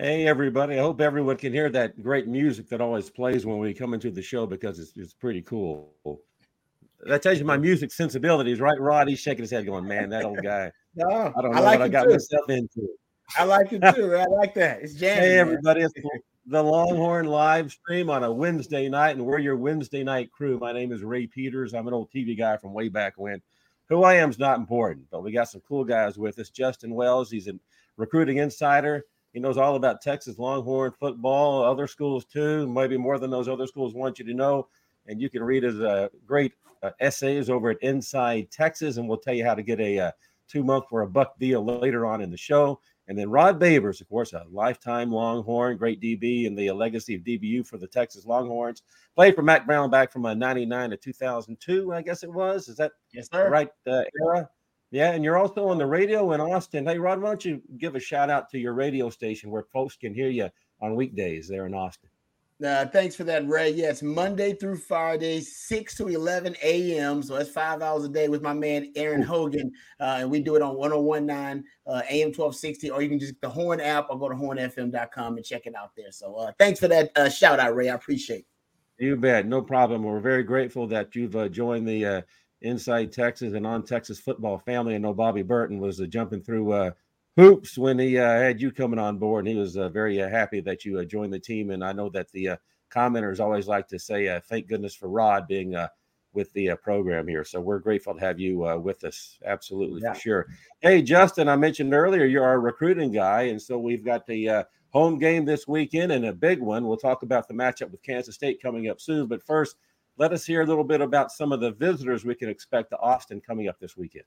Hey, everybody. I hope everyone can hear that great music that always plays when we come into the show because it's, it's pretty cool. That tells you my music sensibilities, right, Rod? He's shaking his head, going, "Man, that old guy. No, I don't know I like what I got too. myself into." I like it too. I like that. It's jamming. Hey, everybody! It's the Longhorn live stream on a Wednesday night, and we're your Wednesday night crew. My name is Ray Peters. I'm an old TV guy from way back when. Who I am is not important, but we got some cool guys with us. Justin Wells, he's a recruiting insider. He knows all about Texas Longhorn football, other schools too, maybe more than those other schools want you to know. And you can read his uh, great uh, essays over at Inside Texas, and we'll tell you how to get a uh, two month for a buck deal later on in the show. And then Rod Babers, of course, a lifetime Longhorn, great DB, and the legacy of DBU for the Texas Longhorns. Played for Mack Brown back from uh, 99 to 2002, I guess it was. Is that Yes, the sir. right uh, era? Yeah, and you're also on the radio in Austin. Hey, Rod, why don't you give a shout out to your radio station where folks can hear you on weekdays there in Austin? Uh, thanks for that, Ray. Yes, Monday through Friday, 6 to 11 a.m. So that's five hours a day with my man Aaron Hogan. Uh, and we do it on 1019 uh, AM 1260, or you can just get the Horn app or go to hornfm.com and check it out there. So uh, thanks for that uh, shout out, Ray. I appreciate it. You bet, no problem. We're very grateful that you've uh, joined the uh, Inside Texas and on Texas football family. I know Bobby Burton was uh, jumping through uh, hoops when he uh, had you coming on board, and he was uh, very uh, happy that you uh, joined the team. And I know that the uh, commenters always like to say, uh, "Thank goodness for Rod being uh, with the uh, program here." So we're grateful to have you uh, with us. Absolutely Yeah. for sure. Hey, Justin, I mentioned earlier you're our recruiting guy, and so we've got the uh, home game this weekend and a big one. We'll talk about the matchup with Kansas State coming up soon, but first let us hear a little bit about some of the visitors we can expect to Austin coming up this weekend.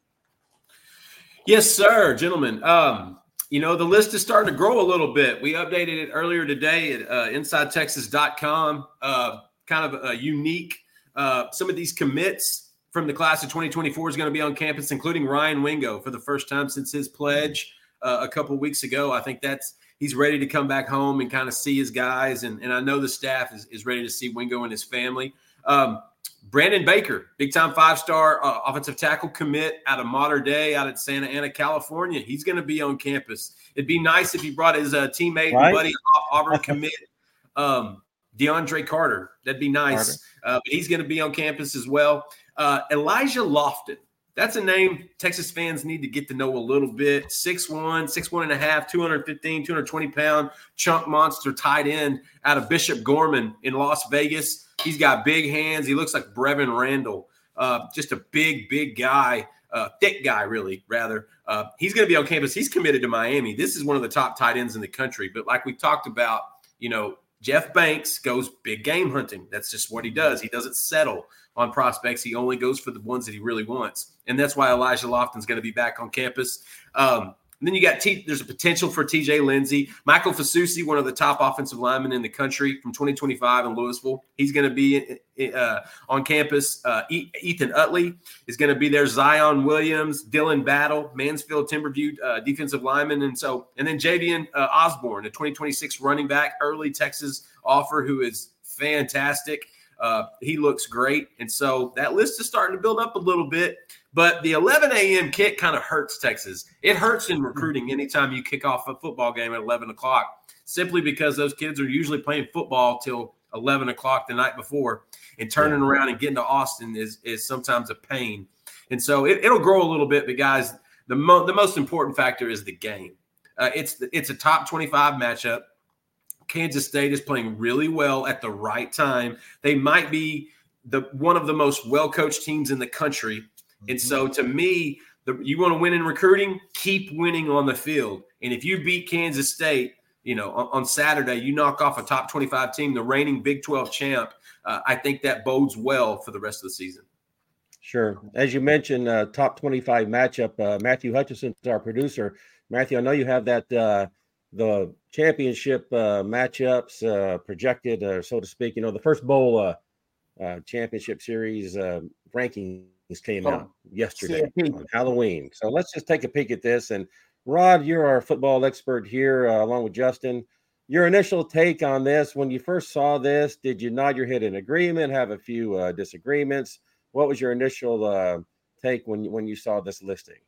Yes, sir, gentlemen. Um, you know, the list is starting to grow a little bit. We updated it earlier today at uh, InsideTexas.com. Uh, kind of a unique. Uh, some of these commits from the class of 2024 is going to be on campus, including Ryan Wingo for the first time since his pledge uh, a couple weeks ago. I think that's he's ready to come back home and kind of see his guys, and, and I know the staff is, is ready to see Wingo and his family. Um, Brandon Baker, big time five star uh, offensive tackle commit out of Mater Dei, out at Santa Ana, California. He's going to be on campus. It'd be nice if he brought his uh, teammate Right. and buddy off Auburn commit, um, DeAndre Carter. That'd be nice. Uh, but he's going to be on campus as well. Uh, Elijah Lofton. That's a name Texas fans need to get to know a little bit. 6'1, 6'1 and a half, 215, 220 pound chunk monster tight end out of Bishop Gorman in Las Vegas. He's got big hands. He looks like Brevin Randall. Uh, just a big, big guy, uh, thick guy, really, rather. Uh, he's going to be on campus. He's committed to Miami. This is one of the top tight ends in the country. But like we talked about, you know, Jeff Banks goes big game hunting. That's just what he does. He doesn't settle on prospects. He only goes for the ones that he really wants. And that's why Elijah Lofton's going to be back on campus. Um, and then you got T, there's a potential for TJ Lindsey, Michael Fasusi, one of the top offensive linemen in the country from 2025 in Lewisville. He's going to be uh, on campus. Uh, Ethan Utley is going to be there. Zion Williams, Dylan Battle, Mansfield Timberview uh, defensive lineman, and so and then Javian uh, Osborne, a 2026 running back, early Texas offer, who is fantastic. Uh, he looks great, and so that list is starting to build up a little bit. But the 11 a.m. kick kind of hurts Texas. It hurts in recruiting anytime you kick off a football game at 11 o'clock, simply because those kids are usually playing football till 11 o'clock the night before, and turning around and getting to Austin is is sometimes a pain. And so it, it'll grow a little bit, but guys, the mo- the most important factor is the game. Uh, it's it's a top 25 matchup. Kansas State is playing really well at the right time. They might be the one of the most well coached teams in the country. And so, to me, the, you want to win in recruiting, keep winning on the field. And if you beat Kansas State, you know on, on Saturday, you knock off a top twenty-five team, the reigning Big Twelve champ. Uh, I think that bodes well for the rest of the season. Sure. As you mentioned, uh, top 25 matchup, uh, Matthew is our producer. Matthew, I know you have that, uh, the championship uh, matchups uh, projected, uh, so to speak. You know, the first bowl uh, uh, championship series uh, rankings came Oh, out yesterday CFP. on Halloween. So let's just take a peek at this. And Rod, you're our football expert here, uh, along with Justin. Your initial take on this when you first saw this, did you nod your head in agreement, have a few uh, disagreements? What was your initial uh, take when when you saw this listing?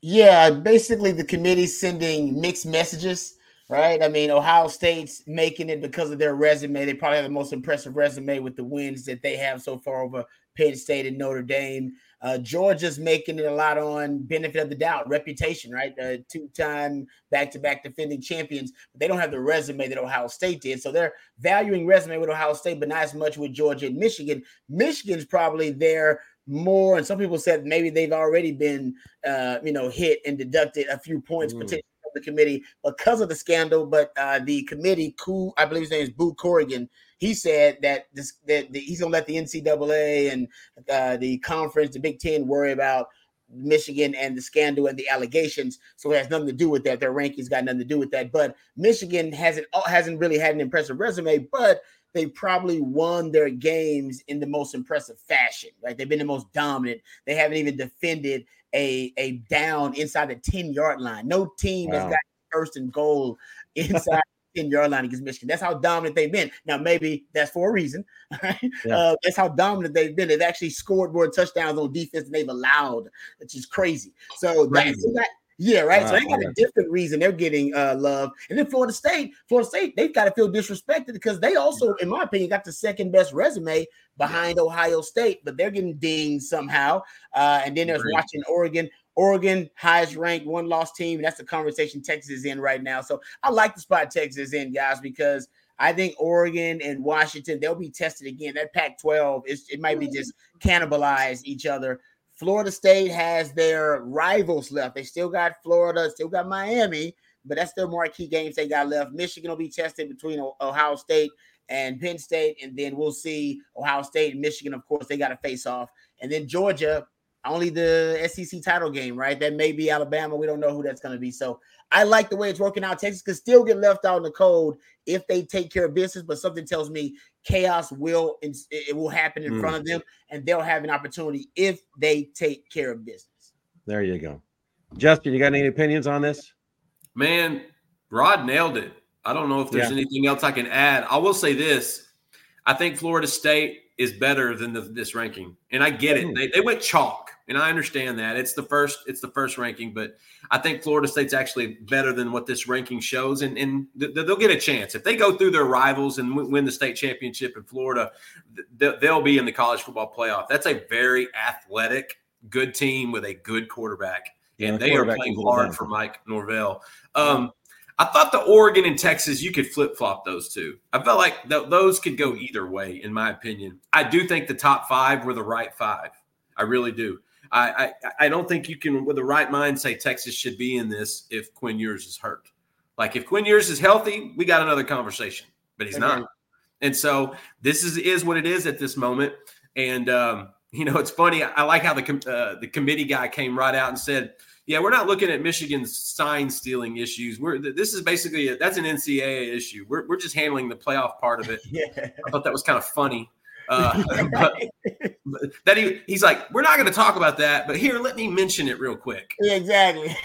Yeah, basically the committee sending mixed messages right? I mean, Ohio State's making it because of their resume. They probably have the most impressive resume with the wins that they have so far over Penn State and Notre Dame. Uh, Georgia's making it a lot on benefit of the doubt, reputation, right? Uh, two-time back-to-back defending champions. But they don't have the resume that Ohio State did, so they're valuing resume with Ohio State, but not as much with Georgia and Michigan. Michigan's probably there more, and some people said maybe they've already been, uh, you know, hit and deducted a few points mm. potentially from the committee because of the scandal. But uh, the committee, cool, I believe his name is Boo Corrigan, he said that this that, he's gonna let the NCAA and uh, the conference, the Big Ten, worry about Michigan and the scandal and the allegations. So it has nothing to do with that. Their rankings got nothing to do with that. But Michigan hasn't uh, hasn't really had an impressive resume, but they probably won their games in the most impressive fashion. Right? They've been the most dominant. They haven't even defended a, a down inside the 10 yard line. No team wow. has got first and goal inside 10 yard line against Michigan. That's how dominant they've been. Now, maybe that's for a reason. Right? Yeah. Uh, that's how dominant they've been. They've actually scored more touchdowns on defense than they've allowed, which is crazy. So that's that, yeah, right. Wow. So they got a different reason they're getting uh, love. And then Florida State, Florida State, they've got to feel disrespected because they also, in my opinion, got the second best resume behind Ohio State, but they're getting dinged somehow. Uh, and then there's Great. watching Oregon. Oregon, highest ranked one loss team. That's the conversation Texas is in right now. So I like the spot Texas is in, guys, because I think Oregon and Washington, they'll be tested again. That Pac 12, it might be just mm-hmm. cannibalize each other. Florida State has their rivals left. They still got Florida, still got Miami, but that's their marquee games they got left. Michigan will be tested between Ohio State and Penn State, and then we'll see Ohio State and Michigan. Of course, they got to face off, and then Georgia only the SEC title game, right? That may be Alabama. We don't know who that's going to be. So I like the way it's working out. Texas could still get left out in the cold if they take care of business, but something tells me chaos will it will happen in mm. front of them, and they'll have an opportunity if they take care of business. There you go, Justin. You got any opinions on this? Man, Rod nailed it. I don't know if there's yeah. anything else I can add. I will say this: I think Florida State is better than the, this ranking, and I get it. They, they went chalk and I understand that it's the first it's the first ranking, but I think Florida State's actually better than what this ranking shows, and and th- they'll get a chance if they go through their rivals and w- win the state championship in Florida. Th- they'll be in the college football playoff. That's a very athletic, good team with a good quarterback, and they are playing hard for Mike Norvell. Um, I thought the Oregon and Texas, you could flip flop those two. I felt like th- those could go either way, in my opinion. I do think the top five were the right five. I really do. I, I, I don't think you can, with the right mind, say Texas should be in this if Quinn Ewers is hurt. Like if Quinn Ewers is healthy, we got another conversation, but he's not. And so this is is what it is at this moment. And um, you know, it's funny. I like how the uh, the committee guy came right out and said, "Yeah, we're not looking at Michigan's sign stealing issues. We're this is basically a, that's an NCAA issue. We're we're just handling the playoff part of it." Yeah. I thought that was kind of funny. Uh, but, but that he he's like, we're not going to talk about that, but here, let me mention it real quick. Yeah, exactly.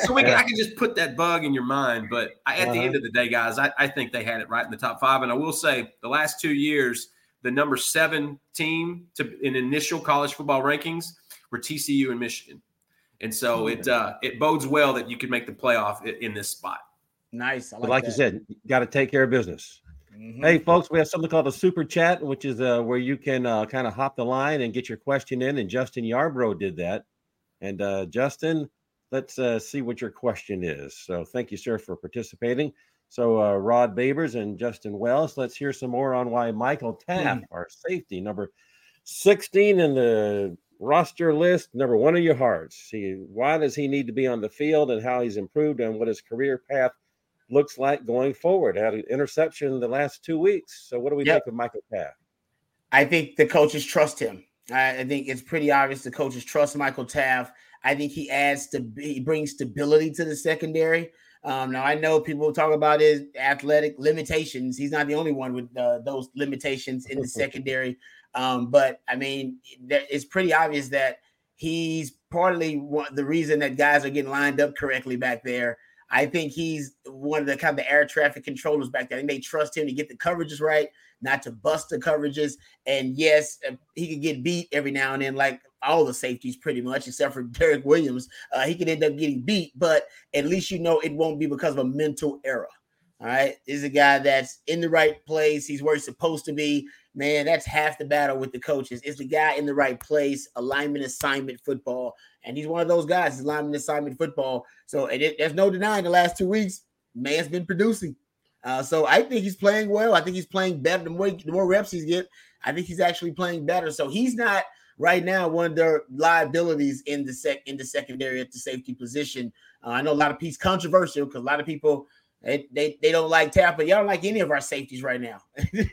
so we can, I can just put that bug in your mind. But I, at uh-huh. the end of the day, guys, I, I think they had it right in the top five. And I will say, the last two years, the number seven team to in initial college football rankings were TCU and Michigan. And so it uh, it bodes well that you could make the playoff in, in this spot. Nice. Like, like you said, you got to take care of business. Mm-hmm. Hey, folks, we have something called a super chat, which is uh, where you can uh, kind of hop the line and get your question in. And Justin Yarbrough did that. And uh, Justin, let's uh, see what your question is. So thank you, sir, for participating. So uh, Rod Babers and Justin Wells, let's hear some more on why Michael Taaffe, mm-hmm. our safety number 16 in the roster list, number one in your hearts. See, why does he need to be on the field and how he's improved and what his career path – looks like going forward. Had an interception the last two weeks. So what do we yep. think of Michael Taaffe? I think the coaches trust him. I, think it's pretty obvious the coaches trust Michael Taaffe. I think he adds to he brings stability to the secondary. Um, now I know people talk about his athletic limitations. He's not the only one with uh, those limitations in the secondary. Um, but I mean, it's pretty obvious that he's partly the reason that guys are getting lined up correctly back there. I think he's one of the kind of the air traffic controllers back there. I think they trust him to get the coverages right, not to bust the coverages. And yes, uh, he could get beat every now and then, like all the safeties pretty much, except for Derek Williams. Uh, he could end up getting beat, but at least you know it won't be because of a mental error. All right, is a guy that's in the right place. He's where he's supposed to be. Man, that's half the battle with the coaches. Is the guy in the right place? Alignment, assignment, football, and he's one of those guys. Alignment, assignment, football. So, and it, there's no denying the last two weeks, man's been producing. Uh, so I think he's playing well. I think he's playing better. The more the more reps he's get, I think he's actually playing better. So he's not right now one of their liabilities in the sec in the secondary at the safety position. Uh, I know a lot of people controversial because a lot of people they, they, they don't like Tapper. Y'all don't like any of our safeties right now.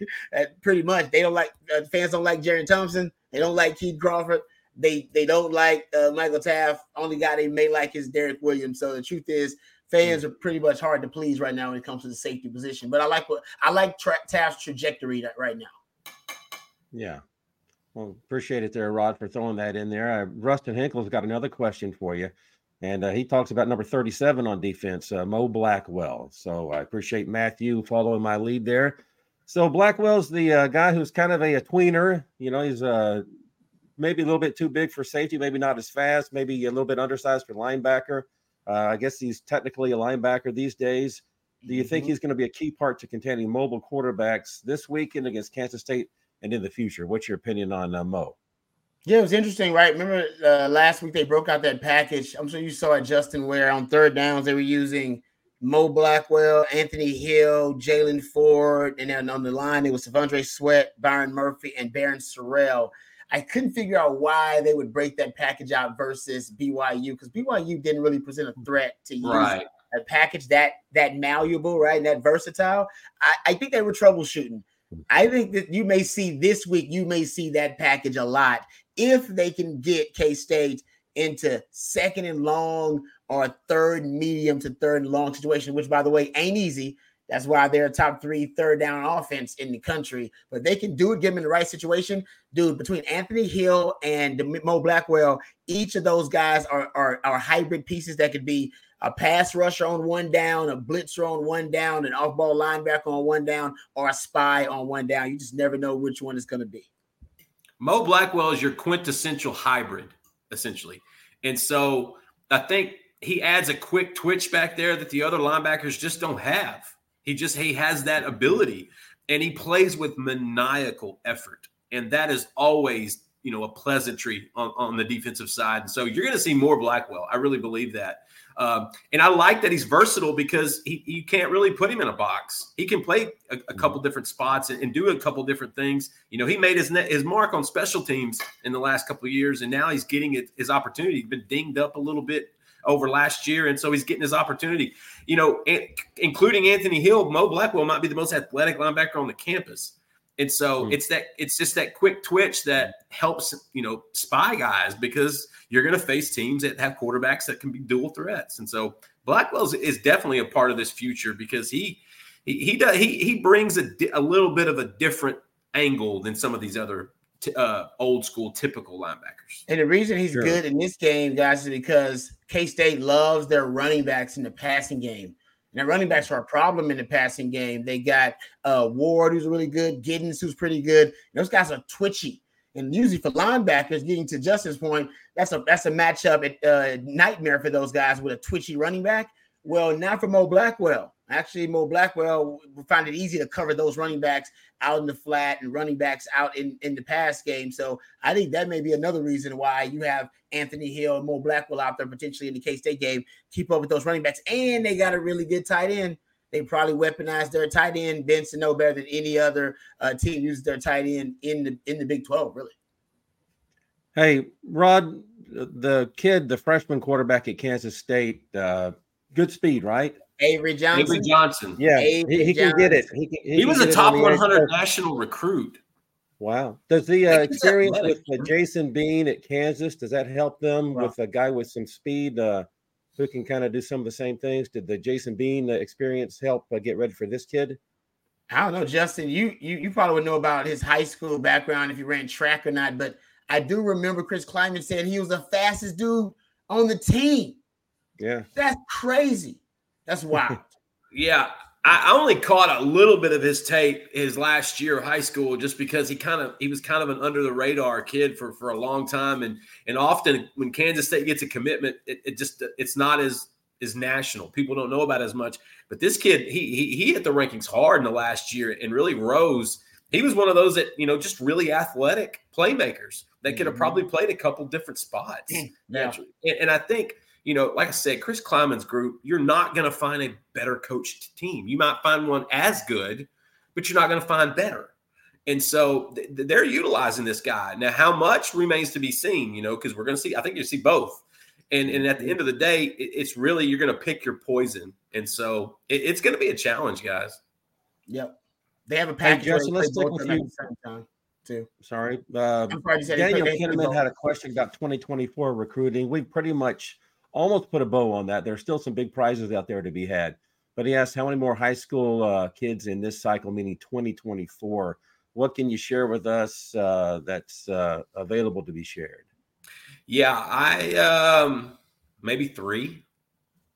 Pretty much, they don't like uh, fans don't like Jerrin Thompson. They don't like Kitan Crawford. They they don't like uh, Michael Taaffe. Only guy they may like is Derek Williams. So the truth is, fans are pretty much hard to please right now when it comes to the safety position. But I like what I like tra- Taaffe's trajectory right now. Yeah. Well, appreciate it there, Rod, for throwing that in there. Uh, Rustin Hinkle's got another question for you. And uh, he talks about number 37 on defense, uh, Mo Blackwell. So I appreciate Matthew following my lead there. So Blackwell's the uh, guy who's kind of a, a tweener. You know, he's uh, maybe a little bit too big for safety, maybe not as fast, maybe a little bit undersized for linebacker. Uh, I guess he's technically a linebacker these days. Do you think mm-hmm. he's going to be a key part to containing mobile quarterbacks this weekend against Kansas State and in the future? What's your opinion on uh, Mo? Yeah, it was interesting, right? Remember uh, last week they broke out that package. I'm sure you saw it, Justin, where on third downs they were using Mo Blackwell, Anthony Hill, Jaylan Ford, and then on the line it was T'Vondre Sweat, Byron Murphy, and Barryn Sorrell. I couldn't figure out why they would break that package out versus BYU because BYU didn't really present a threat to use right. a package that that malleable, right, and that versatile. I, I think they were troubleshooting. I think that you may see this week, you may see that package a lot if they can get K State into second and long or third medium to third and long situation, which by the way ain't easy. That's why they're a top three third down offense in the country. But they can do it, give them in the right situation. Dude, between Anthony Hill and Mo Blackwell, each of those guys are, are, are hybrid pieces that could be a pass rusher on one down, a blitzer on one down, an off ball linebacker on one down, or a spy on one down. You just never know which one is going to be. Mo Blackwell is your quintessential hybrid, essentially. And so I think he adds a quick twitch back there that the other linebackers just don't have. He just he has that ability and he plays with maniacal effort. And that is always, you know, a pleasantry on, on the defensive side. And so you're going to see more Blackwell. I really believe that. Um, and I like that he's versatile because he, you can't really put him in a box. He can play a, a mm-hmm. couple different spots and, and, do a couple different things. You know, he made his his mark on special teams in the last couple of years, and now he's getting his opportunity. He's been dinged up a little bit over last year, and so he's getting his opportunity. You know, including Anthony Hill, Mo Blackwell might be the most athletic linebacker on the campus. And so mm. it's that it's just that quick twitch that helps you know spy guys because you're going to face teams that have quarterbacks that can be dual threats. And so Blackwell is definitely a part of this future because he he he does he he brings a, a little bit of a different angle than some of these other t- uh, old school typical linebackers. And the reason he's sure. good in this game, guys, is because K State loves their running backs in the passing game. Now, running backs are a problem in the passing game. They got uh, Ward, who's really good, Giddens, who's pretty good. Those guys are twitchy. And usually for linebackers, getting to Justin's point, that's a that's a matchup at, uh, nightmare for those guys with a twitchy running back. Well, not for Mo Blackwell. Actually, Mo Blackwell find it easy to cover those running backs out in the flat and running backs out in, in the pass game. So I think that may be another reason why you have Anthony Hill and Mo Blackwell out there potentially in the K State game. Keep up with those running backs. And they got a really good tight end. They probably weaponized their tight end. Benson know better than any other uh, team uses their tight end in the in the Big 12, really. Hey, Rod, the kid, the freshman quarterback at Kansas State, uh, good speed, right? Avery Johnson. Avery Johnson. Yeah, Avery he, he can get it. He, can, he, he was a top 100 national recruit. Wow. Does the uh, experience with uh, Jason Bean at Kansas does that help them wow. with a guy with some speed uh, who can kind of do some of the same things? Did the Jason Bean uh, experience help uh, get ready for this kid? I don't know, Justin. You you you probably would know about his high school background if he ran track or not, but I do remember Chris Klieman saying he was the fastest dude on the team. Yeah, that's crazy. That's wild. yeah. I only caught a little bit of his tape his last year of high school just because he kind of he was kind of an under the radar kid for for a long time and and often when Kansas State gets a commitment it, it just it's not as is national. People don't know about as much. But this kid, he, he he hit the rankings hard in the last year and really rose. He was one of those that you know just really athletic playmakers that could have Mhm. probably played a couple different spots Yeah. naturally. And, and I think you know, like I said, Chris Klieman's group, you're not going to find a better coached team. You might find one as good, but you're not going to find better. And so th- th- they're utilizing this guy. Now, how much remains to be seen, you know, because we're going to see, I think you see both. And, and at the end of the day, it, it's really, you're going to pick your poison. And so it, it's going to be a challenge, guys. Yep. They have a package. Justin, let's play stick both with you. at the same time, too. Sorry. Uh, I'm sorry to say they play- Daniel they play Kinnaman had a question about 2024 recruiting. We've pretty much almost put a bow on that. There's still some big prizes out there to be had. But he asked how many more high school uh, kids in this cycle, meaning 2024. What can you share with us uh, that's uh, available to be shared? Yeah, I, um, maybe three,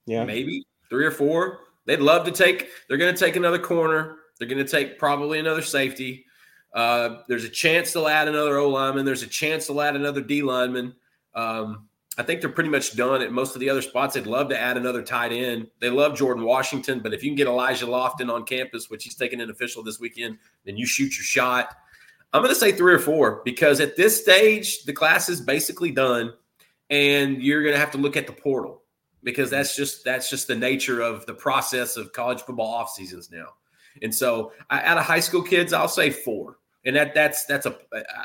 Yeah. maybe three or four. They'd love to take. They're going to take another corner. They're going to take probably another safety. Uh, there's a chance they'll add another O lineman. There's a chance they'll add another D lineman. Um, I think they're pretty much done at most of the other spots. They'd love to add another tight end. They love Jordan Washington, but if you can get Elijah Lofton on campus, which he's taking an official this weekend, then you shoot your shot. I'm going to say three or four because at this stage, the class is basically done, and you're going to have to look at the portal because that's just that's just the nature of the process of college football off seasons now. And so, out of high school kids, I'll say four, and that that's that's a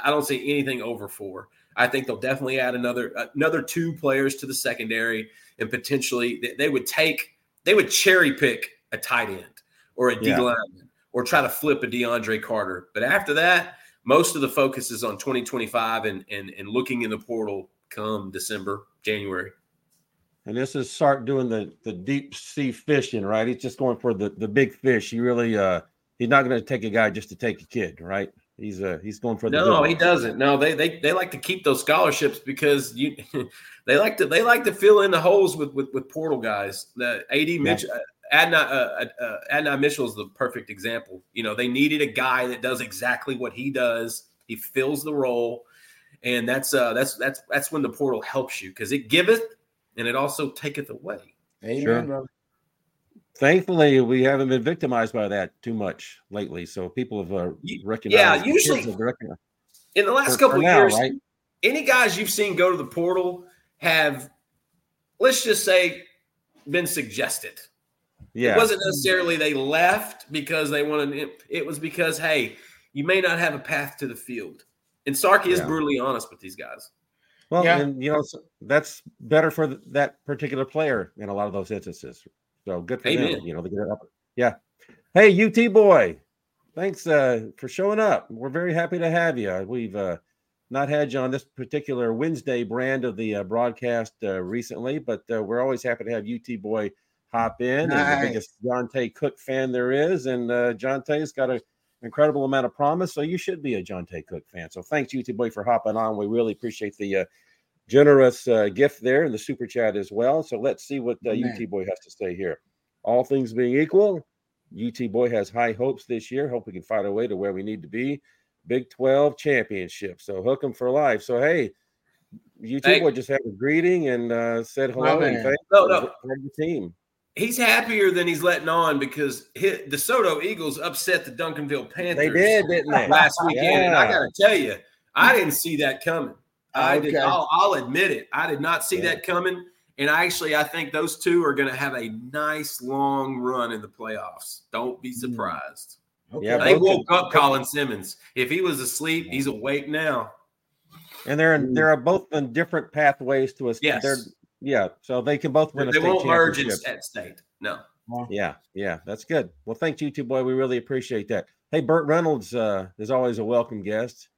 I don't see anything over four. I think they'll definitely add another another two players to the secondary, and potentially they, they would take they would cherry pick a tight end or a D Yeah. lineman or try to flip a DeAndre Carter. But after that, most of the focus is on 2025 and and and looking in the portal come December, January. And this is Sark doing the the deep sea fishing, right? He's just going for the the big fish. He really uh he's not going to take a guy just to take a kid, right? He's uh he's going for the No, big he doesn't. No, they they they like to keep those scholarships because you they like to they like to fill in the holes with with, with portal guys. The AD Mitchell, Adna uh, uh, Adna Mitchell is the perfect example. You know, they needed a guy that does exactly what he does. He fills the role, and that's uh that's that's that's when the portal helps you because it giveth and it also taketh away. Amen, Sure. Brother. Thankfully, we haven't been victimized by that too much lately. So people have uh, recognized. yeah, usually- recognized- In the last for- couple for of now, years, right? any guys you've seen go to the portal have, let's just say, been suggested. Yeah, It wasn't necessarily they left because they wanted it. It was because, hey, you may not have a path to the field. And Sarky is brutally honest with these guys. Well, Yeah. and you know so that's better for that particular player in a lot of those instances. So good for them. You know, they get it up. Yeah. Hey, UT boy, thanks uh, for showing up. We're very happy to have you. We've uh, not had you on this particular Wednesday brand of the uh, broadcast uh, recently, but uh, we're always happy to have UT boy hop in. And the Nice. biggest Johntay Cook fan there is, and uh, Johntay's got an incredible amount of promise. So you should be a Johntay Cook fan. So thanks, UT boy, for hopping on. We really appreciate the uh, generous uh, gift there in the super chat as well. So let's see what uh, UT boy has to say here. All things being equal, UT boy has high hopes this year. Hope we can find our way to where we need to be. Big 12 championship. So hook 'em for life. So hey, UT Hey. boy just had a greeting and uh, said My hello and man. thanks No, no. for the team. He's happier than he's letting on because his, DeSoto Eagles upset the Duncanville Panthers. They did, didn't they? last weekend. And I got to tell you, I didn't see that coming. I did. Okay. I'll, I'll admit it. I did not see Yeah. that coming. And actually, I think those two are going to have a nice long run in the playoffs. Don't be surprised. Okay. Yeah, They both woke up Colin Simmons. If he was asleep, he's awake now. And they're in, Mm. they're both in different pathways to us. Yes. They're, yeah. So they can both win a They state won't merge in at state. No. Yeah, yeah, that's good. Well, thanks, you two, boy. We really appreciate that. Hey, Burt Reynolds uh, is always a welcome guest.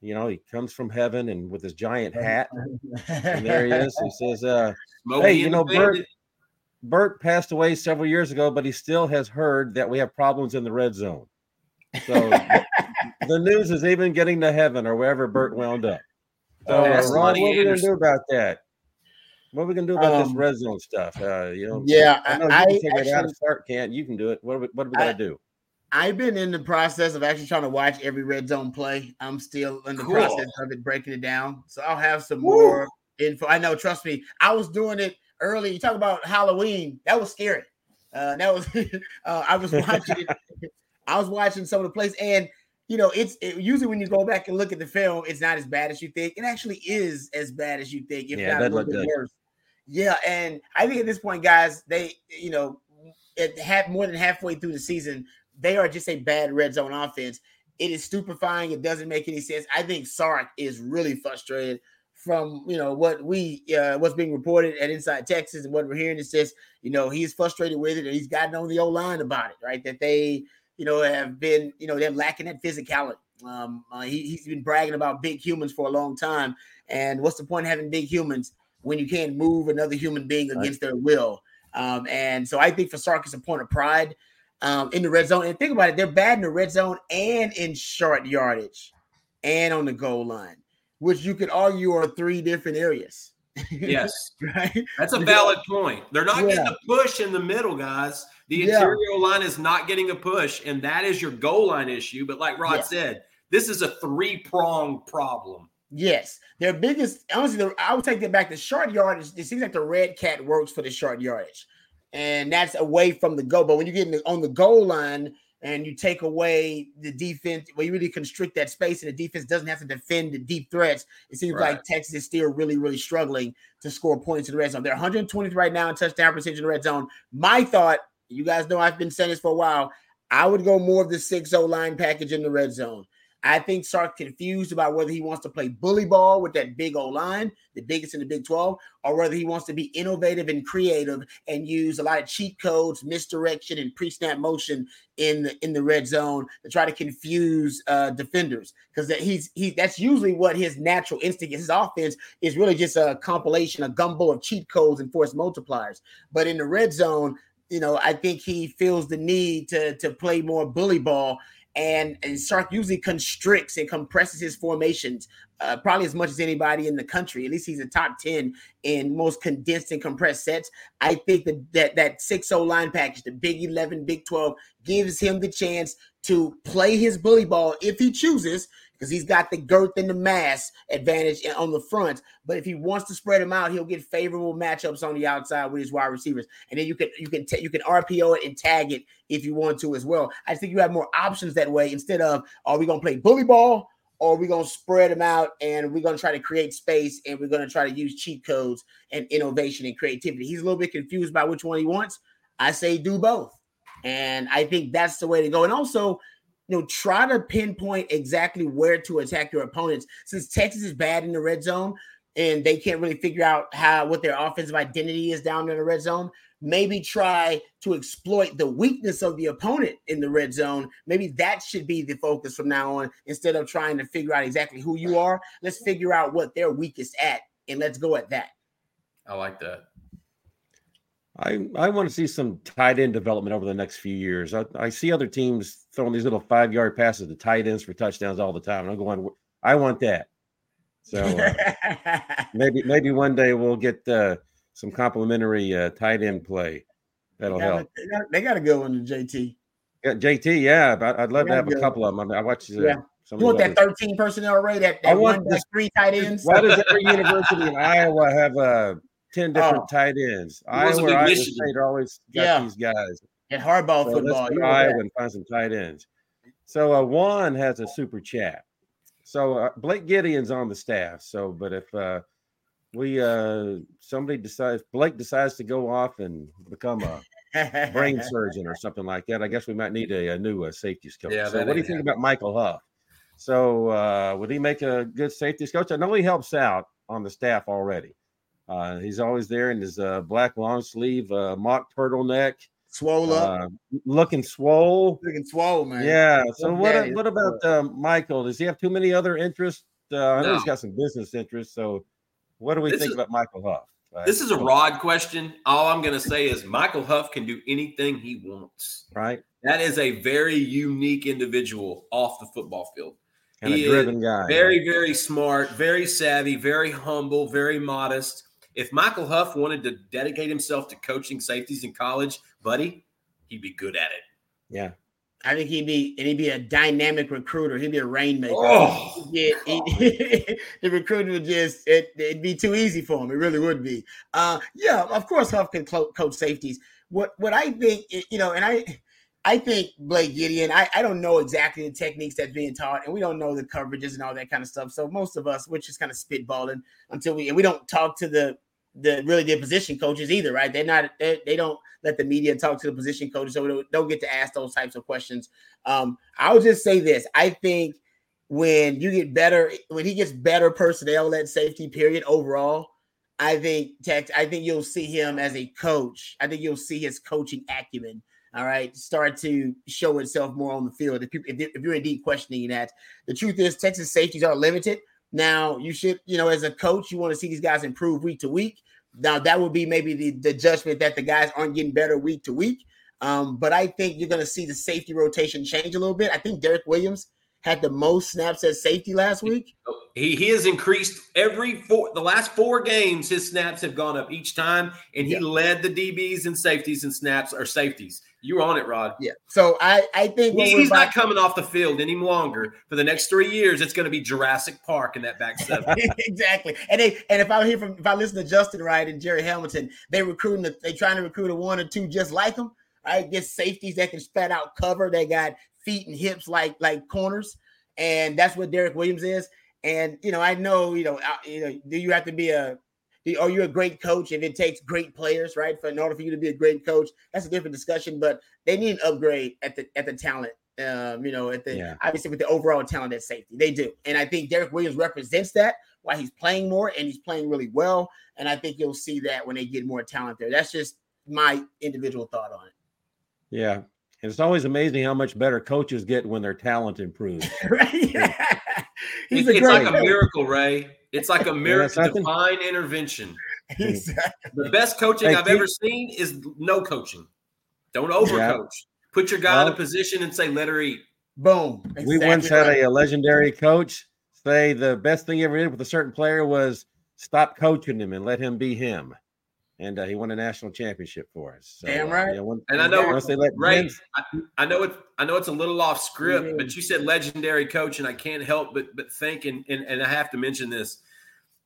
You know, he comes from heaven and with his giant hat, and there he is. He says, uh, Hey, you know, Bert- Burt passed away several years ago, but he still has heard that we have problems in the red zone. So the, the news is even getting to heaven or wherever Burt wound up. So, Oh, Ron, what are we going to do about that? What are we to do about this Um, red zone stuff? Uh, you know, Yeah, I I, know you I can figure it out. actually, Start can't. You can do it. What are we, what are we gonna do? I've been in the process of actually trying to watch every red zone play. I'm still in the Cool. process of it, breaking it down. So I'll have some more info. I know, trust me, I was doing it early. You talk about Halloween. That was scary. Uh, that was uh, I was watching it. I was watching some of the plays, and you know, it's it, usually when you go back and look at the film, it's not as bad as you think. It actually is as bad as you think, if yeah, not a little bit worse. Yeah, and I think at this point, guys, they you know, it had more than halfway through the season, they are just a bad red zone offense. It is stupefying. It doesn't make any sense. I think Sark is really frustrated from you know what we uh, what's being reported at Inside Texas and what we're hearing is just you know he's frustrated with it and he's gotten on the old line about it, right? That they you know have been you know they're lacking that physicality. Um, uh, he, has been bragging about big humans for a long time, and what's the point of having big humans when you can't move another human being against right. their will? Um, and so I think for Sark, it's a point of pride um, in the red zone. And think about it, they're bad in the red zone and in short yardage and on the goal line which you could argue are three different areas. Yes. right? That's a valid point. They're not yeah. getting a push in the middle, guys. The interior yeah. line is not getting a push, and that is your goal line issue. But like Rod said, this is a three prong problem. Yes, their biggest honestly, I would take that back. The short yardage, it seems like the red cat works for the short yardage, and that's away from the goal. But when you get the, on the goal line, and you take away the defense, well, you really constrict that space, and the defense doesn't have to defend the deep threats. It seems right. like Texas is still really, really struggling to score points in the red zone. They're 120th right now in touchdown percentage in the red zone. My thought, you guys know I've been saying this for a while. I would go more of the 6 0 line package in the red zone. I think Sark confused about whether he wants to play bully ball with that big old line, the biggest in the Big 12, or whether he wants to be innovative and creative and use a lot of cheat codes, misdirection, and pre-snap motion in the in the red zone to try to confuse uh, defenders. Because that he's he that's usually what his natural instinct is. His offense is really just a compilation, a gumbo of cheat codes and force multipliers. But in the red zone, you know, I think he feels the need to to play more bully ball and, and Sark usually constricts and compresses his formations uh, probably as much as anybody in the country. At least he's a top 10 in most condensed and compressed sets. I think that that, that 6-0 line package, the Big 11, Big 12, gives him the chance to play his bully ball if he chooses because he's got the girth and the mass advantage on the front. But if he wants to spread them out, he'll get favorable matchups on the outside with his wide receivers, and then you can you can t- you can RPO it and tag it if you want to as well. I think you have more options that way instead of are we to play bully ball or are we to spread them out and we're to try to create space and we're to try to use cheat codes and innovation and creativity. He's a little bit confused by which one he wants. I say do both. And I think that's the way to go. And also, you know, try to pinpoint exactly where to attack your opponents. Since Texas is bad in the red zone and they can't really figure out how what their offensive identity is down in the red zone, maybe try to exploit the weakness of the opponent in the red zone. Maybe that should be the focus from now on instead of trying to figure out exactly who you are. Let's figure out what they're weakest at and let's go at that. I like that. I, I want to see some tight end development over the next few years. I, I see other teams throwing these little five yard passes to tight ends for touchdowns all the time. And I'm going, I want that. So uh, maybe maybe one day we'll get uh, some complimentary uh, tight end play. That'll they gotta, help. They got, they got to go into JT. Yeah, JT, yeah, but I'd love to have a couple of them. I, mean, I watch. Uh, yeah. You want that 13 personnel array? That, that I want one, three tight ends. Why does every university in Iowa have a uh, 10 different oh. tight ends. Iowa Iowa State always got yeah. these guys. And hardball so football. Let's Iowa and find some tight ends. So uh, Juan has a super chat. So uh, Blake Gideon's on the staff. So, but if uh, we uh, somebody decides Blake decides to go off and become a brain surgeon or something like that, I guess we might need a, a new uh, safety coach. Yeah, so what do you think about Michael Huff? So uh, would he make a good safety coach? I know he helps out on the staff already. Uh, he's always there in his uh, black long sleeve uh, mock turtleneck, swole up, uh, looking swole, looking swole, man. Yeah. So what? What about uh, Michael? Does he have too many other interests? Uh, I know no. he's got some business interests. So, what do we this think is, about Michael Huff? This is a rod question. All I'm going to say is Michael Huff can do anything he wants. Right. That is a very unique individual off the football field. And he a driven guy. Very, right? very smart, very savvy, very humble, very modest. If Michael Huff wanted to dedicate himself to coaching safeties in college, buddy, he'd be good at it. Yeah. I think he'd be and he'd be a dynamic recruiter. He'd be a rainmaker. Oh. He'd, he, the recruiting would just it, would be too easy for him. It really would be. Uh, yeah, of course, Huff can coach safeties. What what I think, you know, and I I think Blake Gideon. I, I don't know exactly the techniques that's being taught, and we don't know the coverages and all that kind of stuff. So most of us, we're just kind of spitballing until we and we don't talk to the the really the position coaches either, right? They're not they, they don't let the media talk to the position coaches, so don't, don't get to ask those types of questions. Um, I'll just say this: I think when you get better, when he gets better personnel at safety, period, overall, I think Tex, I think you'll see him as a coach. I think you'll see his coaching acumen. All right, start to show itself more on the field. If, people, if you're indeed questioning that, the truth is Texas safeties are limited. Now, you should, you know, as a coach, you want to see these guys improve week to week. Now that would be maybe the, the judgment that the guys aren't getting better week to week. Um, but I think you're going to see the safety rotation change a little bit. I think Derek Williams had the most snaps at safety last week. He, he has increased every four the last four games. His snaps have gone up each time, and he yeah. led the DBs and safeties and snaps or safeties. You're on it, Rod. Yeah. So I, I think he's not coming off the field any longer for the next three years. It's going to be Jurassic Park in that back seven. exactly. And they and if I hear from if I listen to Justin Wright and Jerry Hamilton, they recruiting they trying to recruit a one or two just like them. Right, get safeties that can spat out cover. They got feet and hips like like corners, and that's what Derek Williams is. And you know, I know you know, you know, do you have to be a are you a great coach if it takes great players, right? For in order for you to be a great coach, that's a different discussion. But they need an upgrade at the at the talent. Um, you know, at the yeah. obviously with the overall talent at safety, they do, and I think Derek Williams represents that. Why he's playing more and he's playing really well, and I think you'll see that when they get more talent there. That's just my individual thought on it. Yeah, and it's always amazing how much better coaches get when their talent improves. right? Yeah. He's it's, like a miracle, Ray. It's like a miracle, yeah, divine intervention. Exactly. The best coaching I've ever seen is no coaching. Don't overcoach. Yeah. Put your guy well, in a position and say, "Let her eat." Boom. Exactly we once had a, a legendary coach say the best thing he ever did with a certain player was stop coaching him and let him be him and uh, he won a national championship for us. So, Damn uh, right. Uh, when, and I know once they let right. I, I, know it. I know it's a little off script, mm-hmm. but you said legendary coach, and I can't help but but think, and, and and I have to mention this: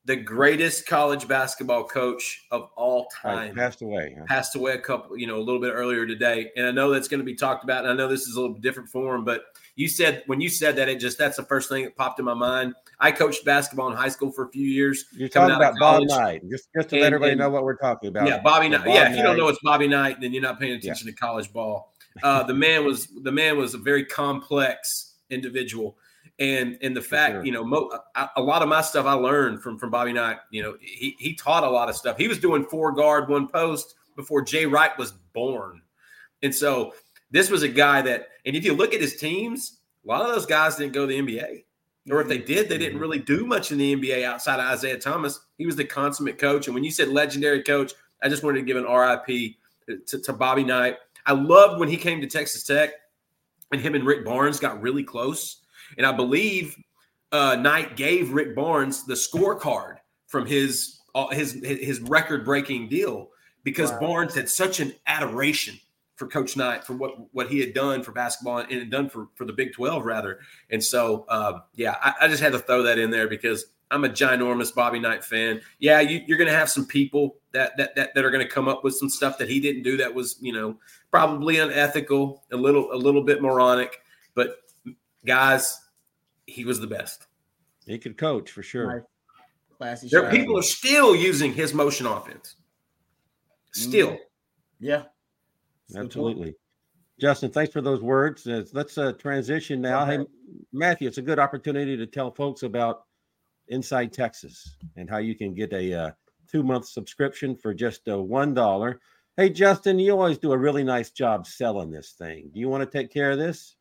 the greatest college basketball coach of all time right, passed away. Huh? Passed away a couple, you know, a little bit earlier today, and I know that's going to be talked about. And I know this is a little different form, but you said when you said that, it just that's the first thing that popped in my mind. I coached basketball in high school for a few years. You're talking about Bobby Knight, just, just to and, let everybody and, know what we're talking about. Yeah, Bobby Knight. Yeah, if you don't know it's Bobby Knight, then you're not paying attention yeah. to college ball. Uh, the man was the man was a very complex individual, and and the fact sure. you know mo- a lot of my stuff I learned from from Bobby Knight. You know, he he taught a lot of stuff. He was doing four guard, one post before Jay Wright was born, and so this was a guy that. And if you look at his teams, a lot of those guys didn't go to the NBA. Or if they did, they didn't really do much in the NBA outside of Isiah Thomas. He was the consummate coach. And when you said legendary coach, I just wanted to give an RIP to, to Bobby Knight. I loved when he came to Texas Tech and him and Rick Barnes got really close. And I believe uh, Knight gave Rick Barnes the scorecard from his uh, his his record breaking deal because wow. Barnes had such an adoration for Coach Knight for what what he had done for basketball and had done for for the Big Twelve rather. And so, uh, yeah, I, I, just had to throw that in there because I'm a ginormous Bobby Knight fan. Yeah, you, are going to have some people that that that, that are going to come up with some stuff that he didn't do that was you know probably unethical, a little a little bit moronic, but guys, he was the best. He could coach for sure. Classy there, people are still using his motion offense. Still. Mm. Yeah. Absolutely. Justin, thanks for those words. Uh, let's uh, transition now. Hey, Matthew, it's a good opportunity to tell folks about Inside Texas and how you can get a uh, two month subscription for just uh, $1. Hey, Justin, you always do a really nice job selling this thing. Do you want to take care of this?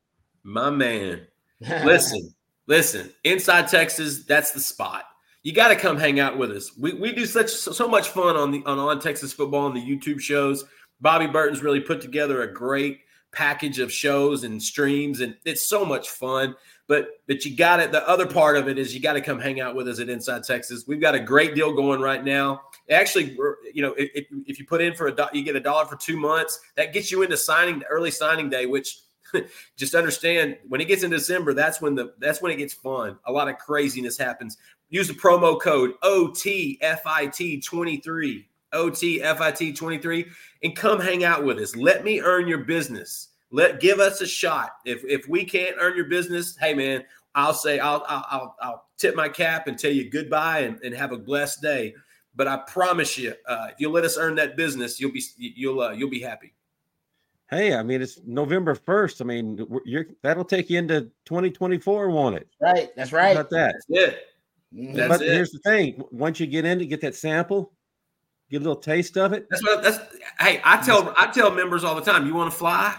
My man. listen, listen, Inside Texas, that's the spot. You got to come hang out with us. We, we do such so much fun on the on on Texas football and the YouTube shows. Bobby Burton's really put together a great package of shows and streams, and it's so much fun. But but you got it. The other part of it is you got to come hang out with us at Inside Texas. We've got a great deal going right now. Actually, you know, if, if you put in for a you get a dollar for two months. That gets you into signing early signing day, which just understand when it gets in December, that's when the that's when it gets fun. A lot of craziness happens. Use the promo code OTFIT23. OTFIT23 and come hang out with us. Let me earn your business. Let give us a shot. If if we can't earn your business, hey man, I'll say I'll I'll I'll, tip my cap and tell you goodbye and, and have a blessed day. But I promise you, uh, if you let us earn that business, you'll be you'll uh, you'll be happy. Hey, I mean it's November first. I mean you're that'll take you into 2024, won't it? Right. That's right. How about that. That's it. Mhm. That's but it. here's the thing: once you get in to get that sample, get a little taste of it. That's what that's hey, I tell I tell members all the time, you want to fly?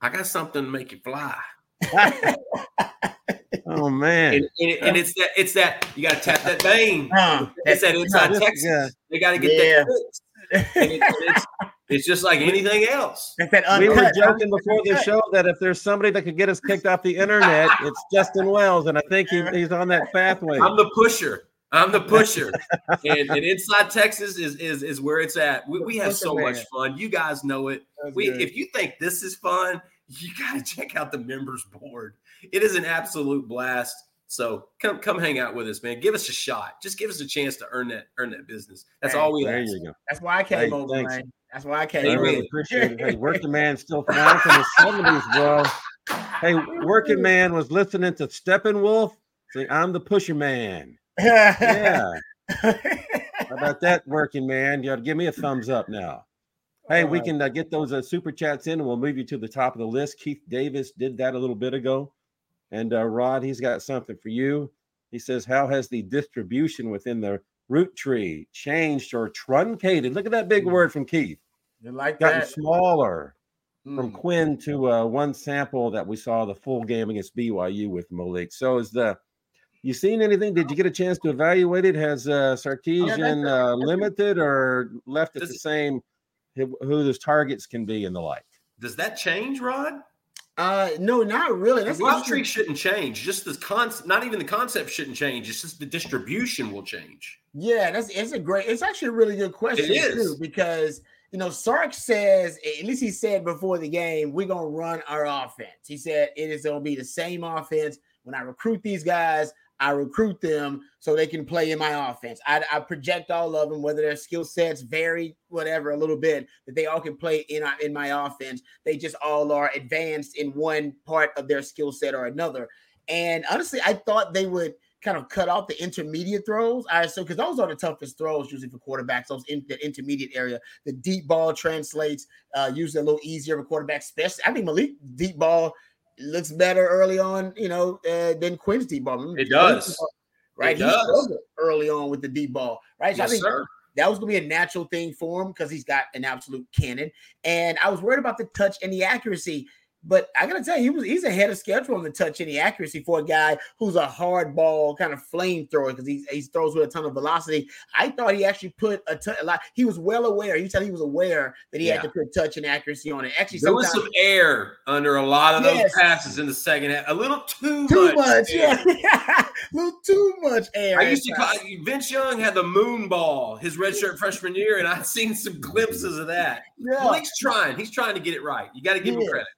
I got something to make you fly. Oh man, And, and, and it's that it's that you got to tap that vein. Huh. It's that inside Just- Texas. yeah. They got to get Yeah. that. it- it's, it's just like anything else. That we were joking before the show that if there's somebody that could get us kicked off the internet, it's Justin Wells, and I think he, he's on that pathway. I'm the pusher. I'm the pusher. and, and inside Texas is is is where it's at. We, we have so Pusher much fun. You guys know it. That's We good. if you think this is fun, you got to check out the members board. It is an absolute blast. So come come hang out with us, man. Give us a shot. Just give us a chance to earn that earn that business. That's Hey, all we there ask. you go. That's why I came Hey, over, thanks. man. That's why I came I Amen. over. really appreciate it. Hey, working man still flying from the seventies, bro. Hey, working man was listening to Steppenwolf. Say, I'm the pusher man. Yeah. How about that, working man? You to give me a thumbs up now. Hey, we Uh, can uh, get those uh, super chats in, and we'll move you to the top of the list. Keith Davis did that a little bit ago, and uh, Rod, he's got something for you. He says, "How has the distribution within the route tree changed or truncated?" Look at that big Mm. word from Keith. You like Gotten that? smaller from Mm. Quinn to uh, one sample that we saw the full game against BYU with Maalik. So is the you seen anything? Did you get a chance to evaluate it? Has uh, Sarkisian a- uh, limited or left it Does the same? Who who those targets can be and the like. Does that change, Rod? Uh, no, not really. The That's route interesting. tree shouldn't change. Just the concept, not even the concept shouldn't change. It's just the distribution will change. Yeah, that's it's a great. It's actually a really good question is. too because you know Sark says at least he said before the game we're gonna run our offense. He said it is gonna be the same offense when I recruit these guys. I recruit them so they can play in my offense. I, I project all of them, whether their skill sets vary, whatever, a little bit, that they all can play in in my offense. They just all are advanced in one part of their skill set or another. And honestly, I thought they would kind of cut off the intermediate throws. I so because those are the toughest throws usually for quarterbacks. Those in the intermediate area, the deep ball translates uh, usually a little easier for quarterbacks. Especially, I think Maalik deep ball looks better early on, you know, uh, than Quinn's deep ball. It does. Ball, right? It he does. early on with the deep ball, right? So I think sir. that was gonna be a natural thing for him because he's got an absolute cannon. And I was worried about the touch and the accuracy. But I gotta tell you, he was he's ahead of schedule on the touch and the accuracy for a guy who's a hard ball kind of flamethrower because he, he throws with a ton of velocity. I thought he actually put a ton a lot. He was well aware. He said he was aware that he Yeah. had to put touch and accuracy on it. Actually, There was some air under a lot of those Yes. passes in the second half. A little too, too much, air. yeah, a little too much air. I used to call. Vince Young had the moon ball his redshirt freshman year, and I've seen some glimpses of that. yeah. Maalik's trying. He's trying to get it right. You got to give him credit.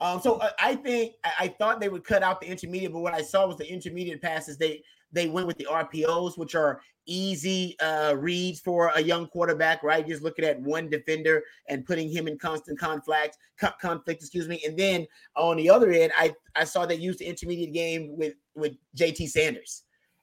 Um, so uh, I think I, thought they would cut out the intermediate, but what I saw was the intermediate passes. They they went with the RPOs, which are easy uh, reads for a young quarterback, right? Just looking at one defender and putting him in constant conflict, co- conflict, excuse me. And then on the other end, I I saw they used the intermediate game with with JT Sanders.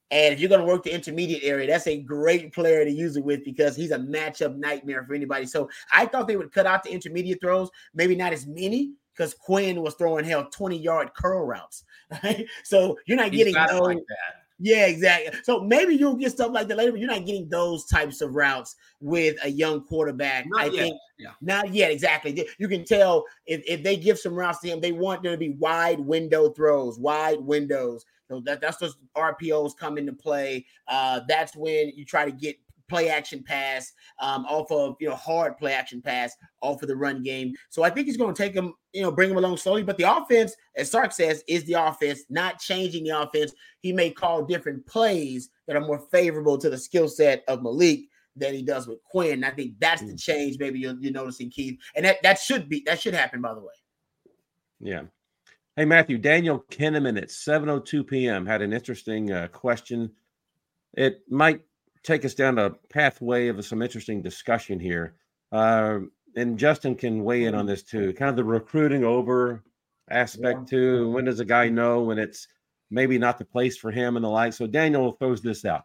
And if you're going to work the intermediate area, that's a great player to use it with because he's a matchup nightmare for anybody. So I thought they would cut out the intermediate throws, maybe not as many, because Quinn was throwing hell 20 yard curl routes. Right? So you're not He's getting it those. like that. Yeah, exactly. So maybe you'll get stuff like that later, but you're not getting those types of routes with a young quarterback. Not I yet, think yeah. not yet, exactly. You can tell if, if they give some routes to him, they want there to be wide window throws, wide windows. So that, that's those RPOs come into play. Uh, that's when you try to get play action pass um, off of you know hard play action pass off of the run game. So I think he's going to take him, you know, bring him along slowly. But the offense, as Sark says, is the offense, not changing the offense. He may call different plays that are more favorable to the skill set of Maalik than he does with Quinn. I think that's the change. Maybe you're, you're noticing Keith, and that that should be that should happen. By the way, Yeah. Hey, Matthew, Daniel Kinneman at 7.02 p.m. had an interesting uh, question. It might take us down a pathway of some interesting discussion here. Uh, and Justin can weigh in on this too. Kind of the recruiting over aspect yeah. too. When does a guy know when it's maybe not the place for him and the like? So Daniel throws this out.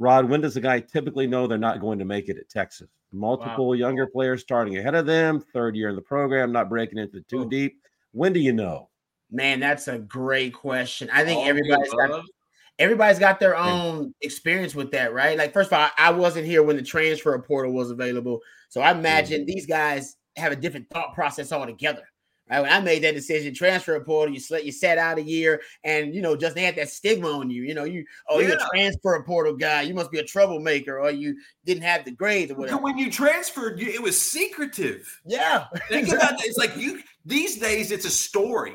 Rod, when does a guy typically know they're not going to make it at Texas? Multiple wow. younger players starting ahead of them, third year in the program, not breaking into too oh. deep. When do you know? Man, that's a great question. I think All everybody's got everybody's got their own experience with that, right? Like, first of all, I wasn't here when the transfer portal was available. So I imagine mm-hmm. these guys have a different thought process altogether. Right? When I made that decision, transfer portal, you slet, you sat out a year, and you know, just they had that stigma on you. You know, you oh, yeah. you're a transfer portal guy, you must be a troublemaker, or you didn't have the grades or whatever. When you transferred, it was secretive. Yeah, think about it. It's like you these days, it's a story.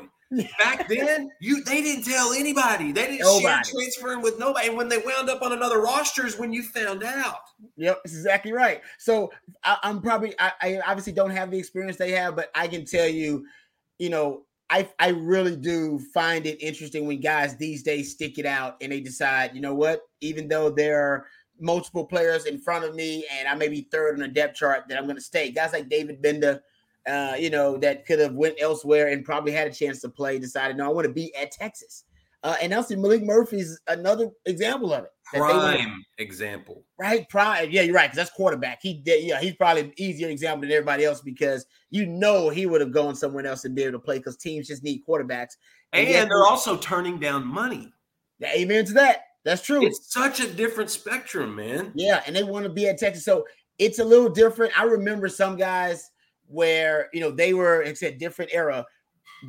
Back then, you they didn't tell anybody. They didn't nobody. share transferring with nobody. And when they wound up on another roster is when you found out. Yep, that's exactly right. So I, am probably I, I obviously don't have the experience they have, but I can tell you, you know, I I really do find it interesting when guys these days stick it out and they decide, you know what, even though there are multiple players in front of me and I may be third on the depth chart, that I'm going to stay. Guys like David Gbenda uh, you know, that could have went elsewhere and probably had a chance to play, decided, no, I want to be at Texas. Uh, and also Maalik Murphy's another example of it. Prime example. Right. Prime. Yeah, you're right. Because that's quarterback. He did, yeah, he's probably an easier example than everybody else because you know he would have gone somewhere else and be able to play because teams just need quarterbacks. And, and they're also turning down money. Amen to that. That's true. It's such a different spectrum, man. Yeah, and they want to be at Texas. So it's a little different. I remember some guys where you know they were it's a different era.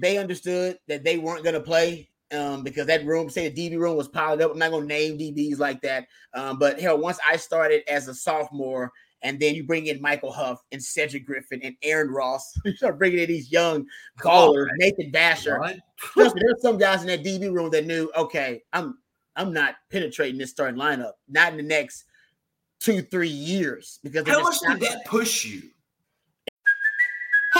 They understood that they weren't going to play um, because that room, say the DB room was piled up. I'm not going to name DBs like that, um, but hell, once I started as a sophomore, and then you bring in Michael Huff and Cedric Griffin and Aaron Ross, you start bringing in these young callers, Nathan Vasher. Trust me, there's some guys in that DB room that knew, okay, I'm I'm not penetrating this starting lineup, not in the next two, three years. Because how much did that push you?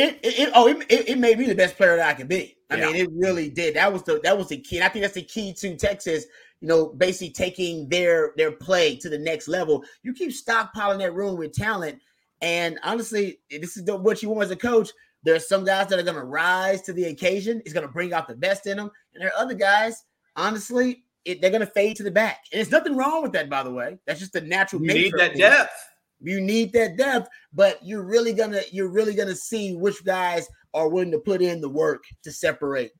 It, it, it oh it, it, made me the best player that I could be. I yeah. mean, it really did. That was the that was the key. And I think that's the key to Texas. You know, basically taking their their play to the next level. You keep stockpiling that room with talent, and honestly, this is the, what you want as a coach. There's some guys that are going to rise to the occasion. It's going to bring out the best in them, and there are other guys. Honestly, it, they're going to fade to the back, and there's nothing wrong with that. By the way, that's just the natural. You need that depth. You need that depth, but you're really gonna you're really gonna see which guys are willing to put in the work to separate.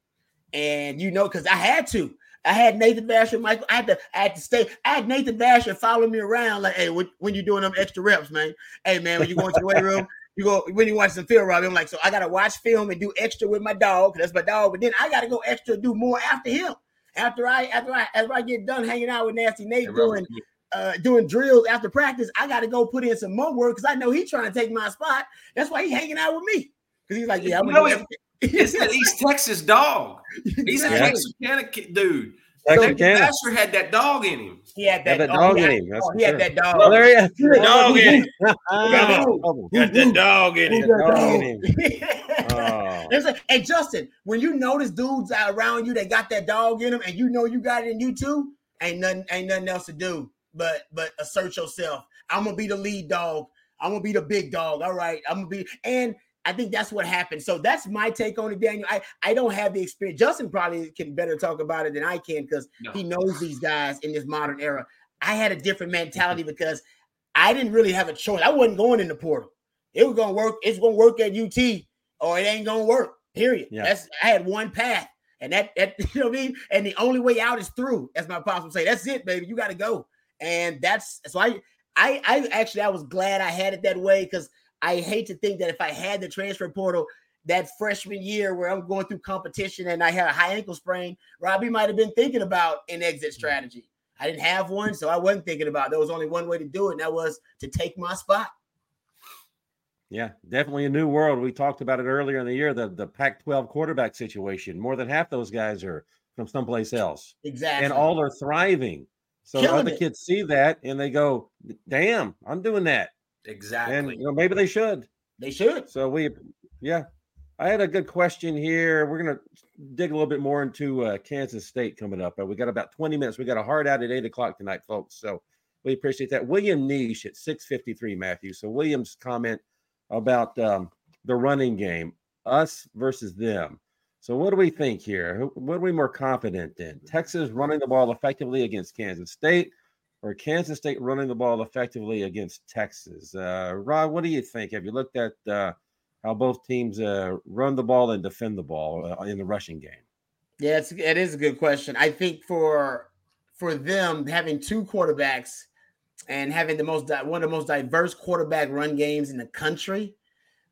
And you know, because I had to. I had Nathan Vasher, Michael. I had to, I had to stay. I had Nathan Vasher follow me around, like, hey, when, when you doing them extra reps, man? Hey, man, when you going to the weight room, you go when you watch some film, Robbie. I'm like, so I gotta watch film and do extra with my dog, that's my dog. But then I gotta go extra, do more after him. After I, after I, after I get done hanging out with Nasty Nate doing uh, doing drills after practice, I got to go put in some more work because I know he's trying to take my spot. That's why he's hanging out with me because he's like, yeah, I'm know, it's, it's that East Texas dog. He's a Texarkana dude. Texarkana. So had that dog in him. He had that, that dog in him. That's he had that dog. Oh, there he is. The dog in him. Got that dog in him. Dog in him. oh. Hey, Justin, when you notice dudes around you that got that dog in them, and you know you got it in you too, ain't nothing, ain't nothing else to do but but assert yourself. I'm gonna be the lead dog. I'm gonna be the big dog. All right. I'm gonna be and I think that's what happened. So that's my take on it, Daniel. I, I don't have the experience. Justin probably can better talk about it than I can because No. he knows these guys in this modern era. I had a different mentality because I didn't really have a choice. I wasn't going in the portal. It was gonna work. It's gonna work at UT, or it ain't gonna work. Period. Yeah. That's I had one path, and that that you know what I mean. And the only way out is through. As my pops would say, that's it, baby. You got to go. And that's so I I I actually I was glad I had it that way because I hate to think that if I had the transfer portal that freshman year where I'm going through competition and I had a high ankle sprain, Robbie might have been thinking about an exit mm-hmm. strategy. I didn't have one, so I wasn't thinking about. There was only one way to do it, and that was to take my spot. Yeah, definitely a new world. We talked about it earlier in the year, the, the Pac 12 quarterback situation. More than half those guys are from someplace else, Exactly. and all are thriving. So Killing other it. kids see that and they go, damn, I'm doing that. Exactly. And you know, maybe they should. they should. So we, yeah, I had a good question here. We're gonna dig a little bit more into uh, Kansas State coming up. Uh, we got about 20 minutes. We got a hard out at eight o'clock tonight, folks. So we appreciate that. William Niche at 6:53, Matthew. So William's comment about um, the running game, us versus them. So what do we think here? What are we more confident in? Texas running the ball effectively against Kansas State, or Kansas State running the ball effectively against Texas? Uh, Rod, what do you think? Have you looked at uh, how both teams uh, run the ball and defend the ball uh, in the rushing game? Yeah, it's it is a good question. I think for for them having two quarterbacks and having the most one of the most diverse quarterback run games in the country,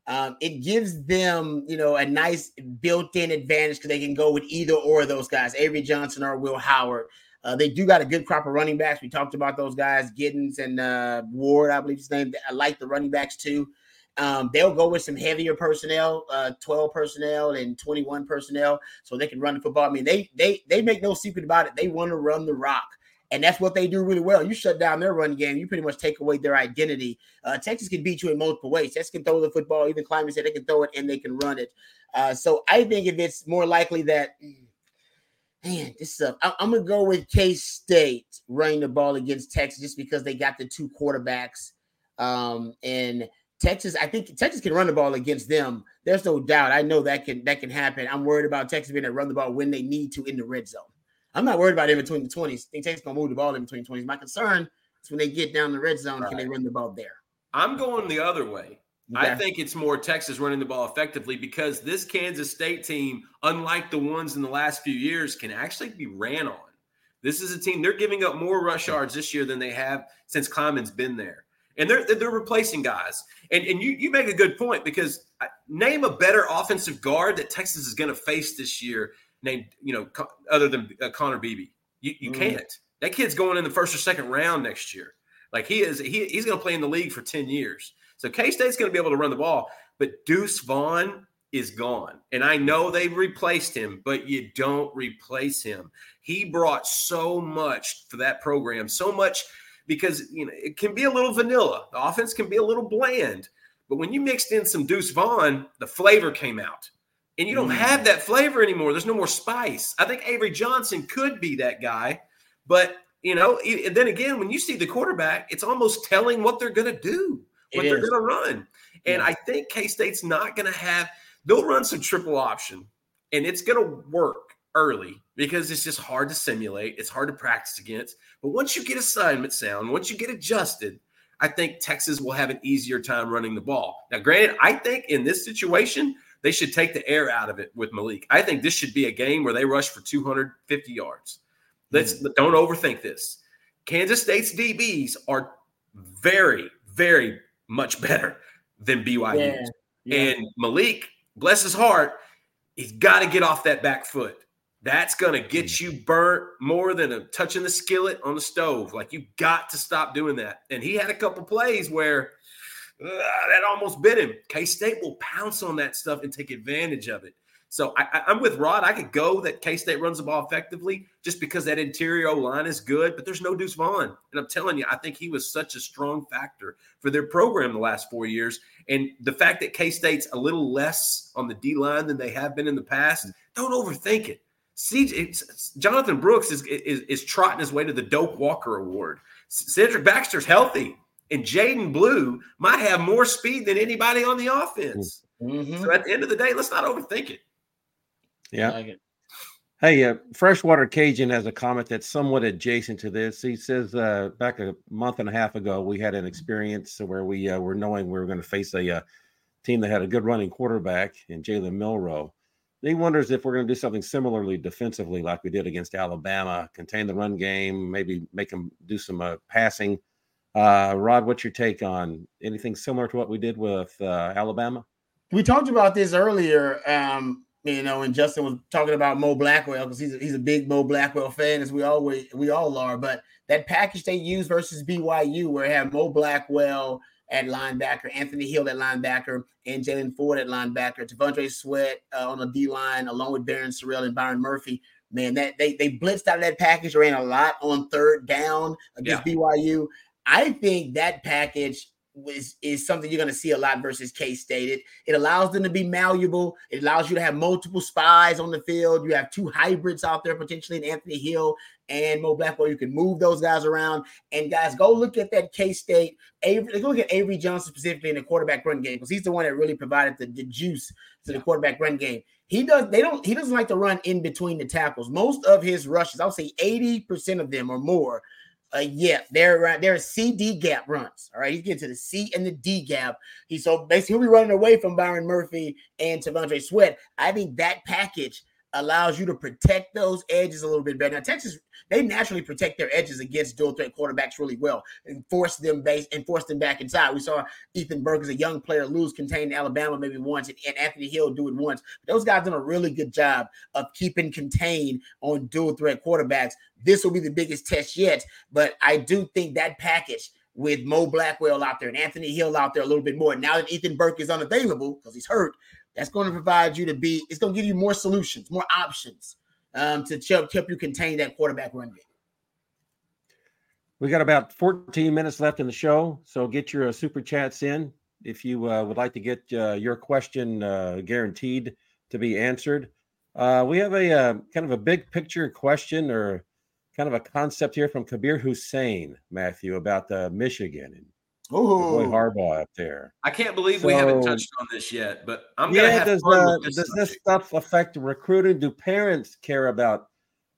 um, it gives them you know a nice built-in advantage because they can go with either or those guys, Avery Johnson or Will Howard. Uh, they do got a good crop of running backs. We talked about those guys, Giddens and uh, Ward, I believe his name. I like the running backs too. Um, they'll go with some heavier personnel, uh, 12 personnel and 21 personnel, so they can run the football. I mean, they they they make no secret about it. They want to run the rock, and that's what they do really well. You shut down their run game, you pretty much take away their identity. Uh, Texas can beat you in multiple ways. Texas can throw the football. Even Klieman said they can throw it and they can run it. Uh, so I think if it's more likely that. Man, this is I, I'm gonna go with K State running the ball against Texas just because they got the two quarterbacks. Um, and Texas, I think Texas can run the ball against them. There's no doubt. I know that can that can happen. I'm worried about Texas being able to run the ball when they need to in the red zone. I'm not worried about in between the 20s. I think Texas gonna move the ball in between 20s. My concern is when they get down the red zone, can they run the ball there? I'm going the other way. I think it's more Texas running the ball effectively because this Kansas State team, unlike the ones in the last few years, can actually be ran on. This is a team they're giving up more rush yards this year than they have since Klieman's been there, and they're they're replacing guys. And and you you make a good point because I- name a better offensive guard that Texas is going to face this year. Named you know other than uh, Cooper Beebe, you you Mm. can't. That kid's going in the first or second round next year. Like he is, he, he's going to play in the league for 10 years. So K State's going to be able to run the ball, but Deuce Vaughn is gone. And I know they replaced him, but you don't replace him. He brought so much for that program, so much because you know it can be a little vanilla. The offense can be a little bland, but when you mixed in some Deuce Vaughn, the flavor came out. And you don't Mm. have that flavor anymore. There's no more spice. I think Avery Johnson could be that guy, but you know, and then again, when you see the quarterback, it's almost telling what they're going to do, what It they're going to run. And Yeah. I think K State's not going to have. They'll run some triple option, and it's going to work early because it's just hard to simulate. It's hard to practice against. But once you get assignment sound, once you get adjusted, I think Texas will have an easier time running the ball. Now, granted, I think in this situation, they should take the air out of it with Maalik. I think this should be a game where they rush for 250 yards. Let's hmm. don't overthink this. Kansas State's DBs are very, very much better than BYU. Yeah. Yeah. And Maalik, bless his heart, he's got to get off that back foot. That's going to get hmm. you burnt more than a touching the skillet on the stove. Like you got to stop doing that. And he had a couple plays where that almost bit him. K State will pounce on that stuff and take advantage of it. So I, I'm with Rod. I could go that K State runs the ball effectively just because that interior line is good, but there's no Deuce Vaughn. And I'm telling you, I think he was such a strong factor for their program the last four years. And the fact that K State's a little less on the D line than they have been in the past, don't overthink it. CJ, Jonathon Brooks is, is is trotting his way to the Doak Walker Award. Cedric Baxter's healthy, and Jaydon Blue might have more speed than anybody on the offense. Mhm. So at the end of the day, let's not overthink it. Yeah. Like it. Hey, uh, Freshwater Cajun has a comment that's somewhat adjacent to this. He says uh, back a month and a half ago, we had an experience where we uh, were knowing we were going to face a uh, team that had a good running quarterback in Jalen Milroe. He wonders if we're going to do something similarly defensively, like we did against Alabama, contain the run game, maybe make them do some uh, passing. Uh, Rod, what's your take on anything similar to what we did with uh, Alabama? we talked about this earlier. Um, you know, and Justin was talking about Mo Blackwell because he's a, he's a big Mo Blackwell fan, as we always we all are. But that package they used versus BYU, where it had Mo Blackwell at linebacker, Anthony Hill at linebacker, and Jaylan Ford at linebacker, T'Vondre Sweat uh, on the D line, along with Barryn Sorrell and Byron Murphy. Man, that they they blitzed out of that package, ran a lot on third down against BYU. I think that package is, is something you're going to see a lot versus K State. It, it allows them to be malleable. It allows you to have multiple spies on the field. You have two hybrids out there potentially in Anthony Hill and Mo Blackwell. You can move those guys around. And guys, go look at that K State. Avery, go look at Avery Johnson specifically in the quarterback run game because he's the one that really provided the, the juice to the quarterback run game. He does. They don't. He doesn't like to run in between the tackles. Most of his rushes, I'll say, eighty percent of them or more, uh, yeah, they're uh, they're CD gap runs. All right, he's getting to the C and the D gap. He so basically he'll be running away from Byron Murphy and T'Vondre Sweat. I think that package allows you to protect those edges a little bit better. Now, Texas, they naturally protect their edges against dual threat quarterbacks really well and force them base and force them back inside. We saw Ethan Burke as a young player lose contained Alabama maybe once, and, Anthony Hill do it once. But those guys done a really good job of keeping contained on dual threat quarterbacks. This will be the biggest test yet, but I do think that package with Mo Blackwell out there and Anthony Hill out there a little bit more. Now that Ethan Burke is unavailable because he's hurt, that's going to provide you to be. It's going to give you more solutions, more options um, to help, help you contain that quarterback run game. We got about 14 minutes left in the show, so get your uh, super chats in if you uh, would like to get uh, your question uh, guaranteed to be answered. Uh, we have a uh, kind of a big picture question or kind of a concept here from Kabir Hussein, Matthew, about Michigan and your boy Oh, Harbaugh up there. I can't believe we haven't touched on this yet, but I'm gonna Yeah, have does fun uh, with this does this stuff affect recruiting? Do parents care about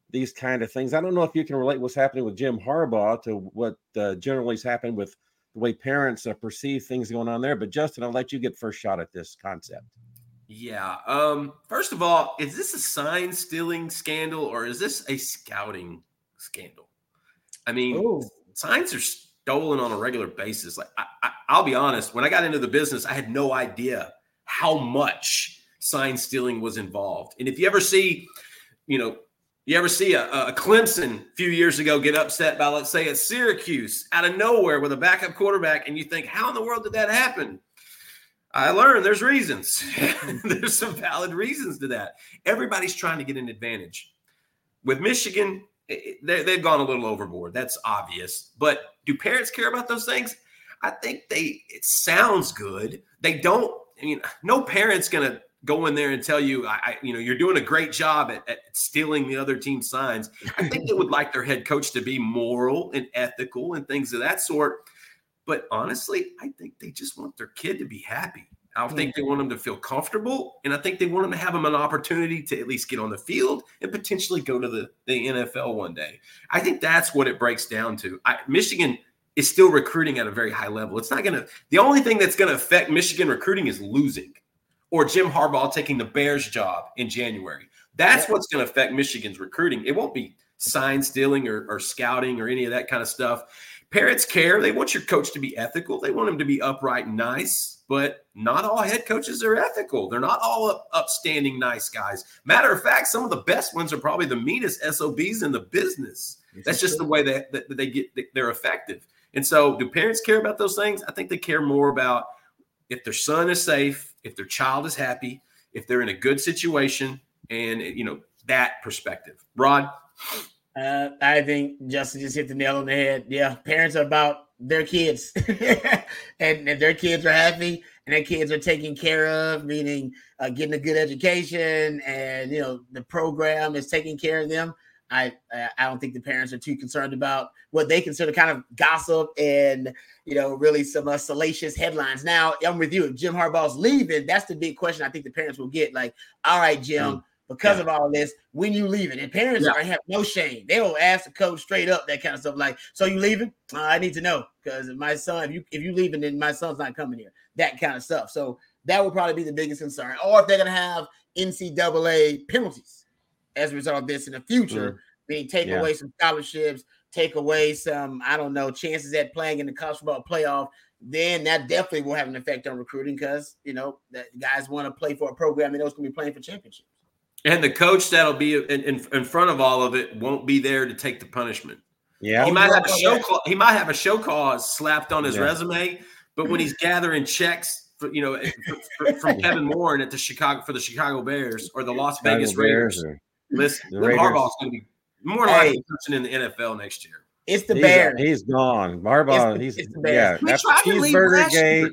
these kind of things? I don't know if you can relate what's happening with Jim Harbaugh to what uh, generally has happened with the way parents uh, perceive things going on there. But Justin, I'll let you get first shot at this concept. Yeah. Um, first of all, is this a sign stealing scandal or is this a scouting scandal? I mean, Oh. signs are stolen on a regular basis. Like, I, I, I'll be honest, when I got into the business, I had no idea how much sign stealing was involved. And if you ever see, you know, you ever see a, a Clemson a few years ago get upset by, let's say, a Syracuse out of nowhere with a backup quarterback, and you think, how in the world did that happen? I learned there's reasons. there's some valid reasons to that. Everybody's trying to get an advantage. With Michigan, they, they've gone a little overboard. That's obvious. But do parents care about those things? I think they. It sounds good. They don't. I mean, no parent's gonna go in there and tell you, I, I you know, you're doing a great job at, at stealing the other team's signs. I think they would like their head coach to be moral and ethical and things of that sort. But honestly, I think they just want their kid to be happy. I think they want them to feel comfortable, and I think they want them to have them an opportunity to at least get on the field and potentially go to the, the NFL one day. I think that's what it breaks down to. I, Michigan is still recruiting at a very high level. It's not going to, the only thing that's going to affect Michigan recruiting is losing or Jim Harbaugh taking the Bears job in January. That's what's going to affect Michigan's recruiting. It won't be sign stealing or, or scouting or any of that kind of stuff. Parents care. They want your coach to be ethical. They want him to be upright and nice, but not all head coaches are ethical. They're not all up, upstanding, nice guys. Matter of fact, some of the best ones are probably the meanest SOBs in the business. That's just the way that, that they get, they're effective. And so, do parents care about those things? I think they care more about if their son is safe, if their child is happy, if they're in a good situation, and you know that perspective. Rod, Uh, I think Justin just hit the nail on the head. Yeah, parents are about their kids, and if their kids are happy and their kids are taken care of, meaning uh, getting a good education, and you know the program is taking care of them. I I don't think the parents are too concerned about what they consider kind of gossip and you know really some uh, salacious headlines. Now I'm with you. If Jim Harbaugh's leaving, that's the big question. I think the parents will get like, all right, Jim. Mm because yeah. of all this, when you leaving, and parents yeah. are have no shame. They will ask the coach straight up that kind of stuff. Like, so you leaving? Uh, I need to know because my son, if you if you leaving, then my son's not coming here. That kind of stuff. So that would probably be the biggest concern. Or if they're gonna have NCAA penalties as a result of this in the future, being take yeah. away some scholarships, take away some, I don't know, chances at playing in the college football playoff, then that definitely will have an effect on recruiting because you know that guys want to play for a program they know is going to be playing for championships. And the coach that'll be in, in, in, front of all of it won't be there to take the punishment. Yeah, he might have a show. Call, he might have a show cause slapped on his yeah. resume, but when he's gathering checks, for, you know, for, for, from Kevin Warren at the Chicago for the Chicago Bears or the Las Chicago Vegas Raiders, Bears listen, Harbaugh's going to be more likely hey. coaching in the NFL next year. It's the he's, Bears. He's gone. Harbaugh. It's the, he's the yeah. That's cheeseburger gate.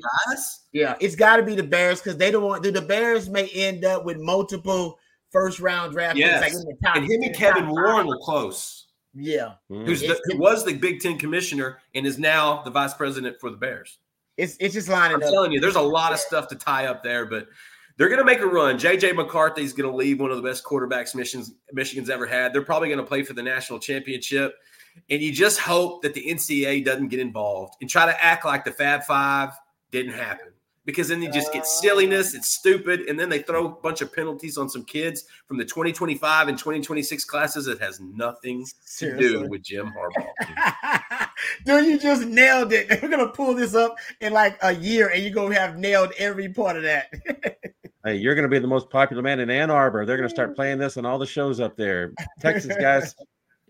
Yeah, it's got to be the Bears because they don't want. Do The Bears may end up with multiple first round draft yes. picks. Like top, and him and Kevin Warren were close. Yeah, mm. who's the, who was the Big Ten commissioner and is now the vice president for the Bears. It's it's just lining I'm up. telling you, there's a lot of stuff to tie up there, but they're going to make a run. JJ McCarthy's going to leave one of the best quarterbacks Michigan's, Michigan's ever had. They're probably going to play for the national championship. And you just hope that the NCAA doesn't get involved and try to act like the Fab Five didn't happen because then you just get oh. silliness. It's stupid. And then they throw a bunch of penalties on some kids from the 2025 and 2026 classes that has nothing Seriously. to do with Jim Harbaugh. Dude, you just nailed it. We're going to pull this up in like a year and you're going to have nailed every part of that. hey, you're going to be the most popular man in Ann Arbor. They're going to start playing this on all the shows up there. Texas guys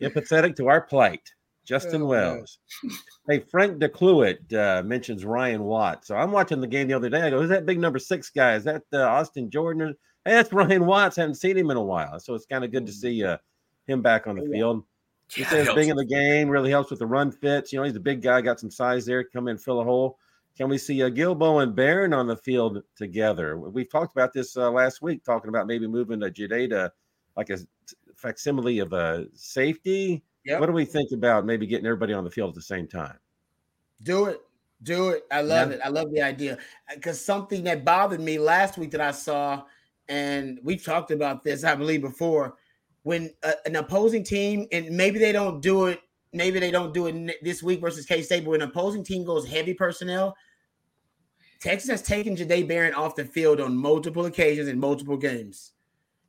empathetic to our plight. Justin oh, Wells. hey, Frank DeCluet uh, mentions Ryan Watt. So I'm watching the game the other day. I go, who's that big number six guy? Is that uh, Austin Jordan? Hey, that's Ryan Watts. Haven't seen him in a while. So it's kind of good to see uh, him back on the field. He yeah, says being in the game really helps with the run fits. You know, he's a big guy, got some size there, come in, fill a hole. Can we see uh, Guilbeau and Barron on the field together? We've talked about this uh, last week, talking about maybe moving to Jada like a facsimile of a safety Yep. What do we think about maybe getting everybody on the field at the same time? Do it. Do it. I love yeah. it. I love the idea. Because something that bothered me last week that I saw, and we've talked about this, I believe, before, when a, an opposing team, and maybe they don't do it, maybe they don't do it this week versus K State, but when an opposing team goes heavy personnel, Texas has taken Jahdae Barron off the field on multiple occasions in multiple games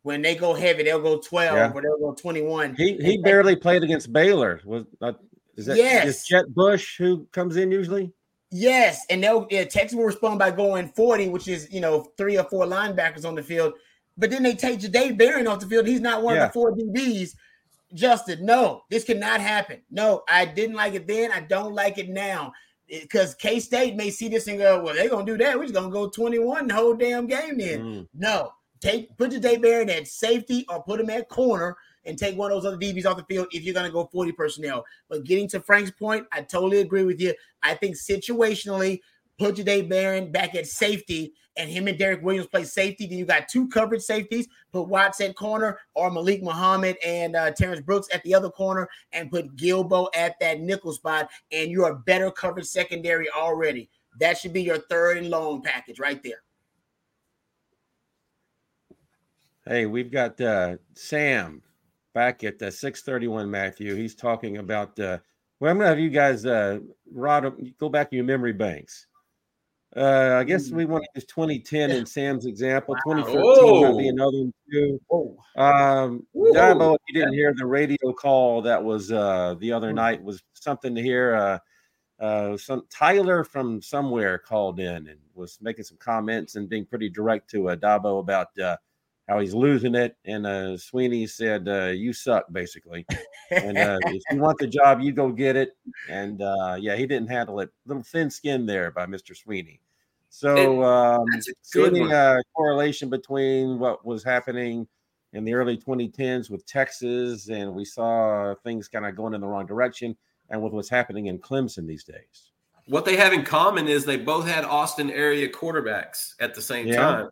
when they go heavy, they'll go 12 yeah. or they'll go 21. He he barely played against Baylor. Was uh, is that yes. is Jett Bush who comes in usually? Yes, and they'll yeah, Texas will respond by going 40, which is you know three or four linebackers on the field. But then they take Jahdae Barron off the field. He's not one yeah. of the four DBs. Justin, no, this cannot happen. No, I didn't like it then. I don't like it now. Because K State may see this and go, well, they're gonna do that. We're just gonna go 21 the whole damn game then. Mm. No, Take put Jahdae Barron at safety or put him at corner and take one of those other DBs off the field if you're going to go 40 personnel. But getting to Frank's point, I totally agree with you. I think situationally, put Jahdae Barron back at safety and him and Derek Williams play safety. Then you got two coverage safeties. Put Watts at corner or Malik Muhammad and uh, Terrance Brooks at the other corner and put Guilbeau at that nickel spot. And you're a better coverage secondary already. That should be your third and long package right there. Hey, we've got uh, Sam back at the 631 Matthew. He's talking about uh, well, I'm gonna have you guys uh Rod go back to your memory banks. Uh I guess we want to use 2010 in Sam's example. 2014 oh. might be another one too. Um Dabo, if you didn't hear the radio call that was uh the other night was something to hear. Uh uh some Tyler from somewhere called in and was making some comments and being pretty direct to uh Dabo about uh how he's losing it. And uh, Swinney said, uh, "You suck," basically. and uh, if you want the job, you go get it. And uh, yeah, he didn't handle it. Little thin skin there by Mr. Swinney. So um, seeing a correlation between what was happening in the early 2010s with Texas, and we saw things kind of going in the wrong direction, and with what's happening in Clemson these days. What they have in common is they both had Austin area quarterbacks at the same yeah. time.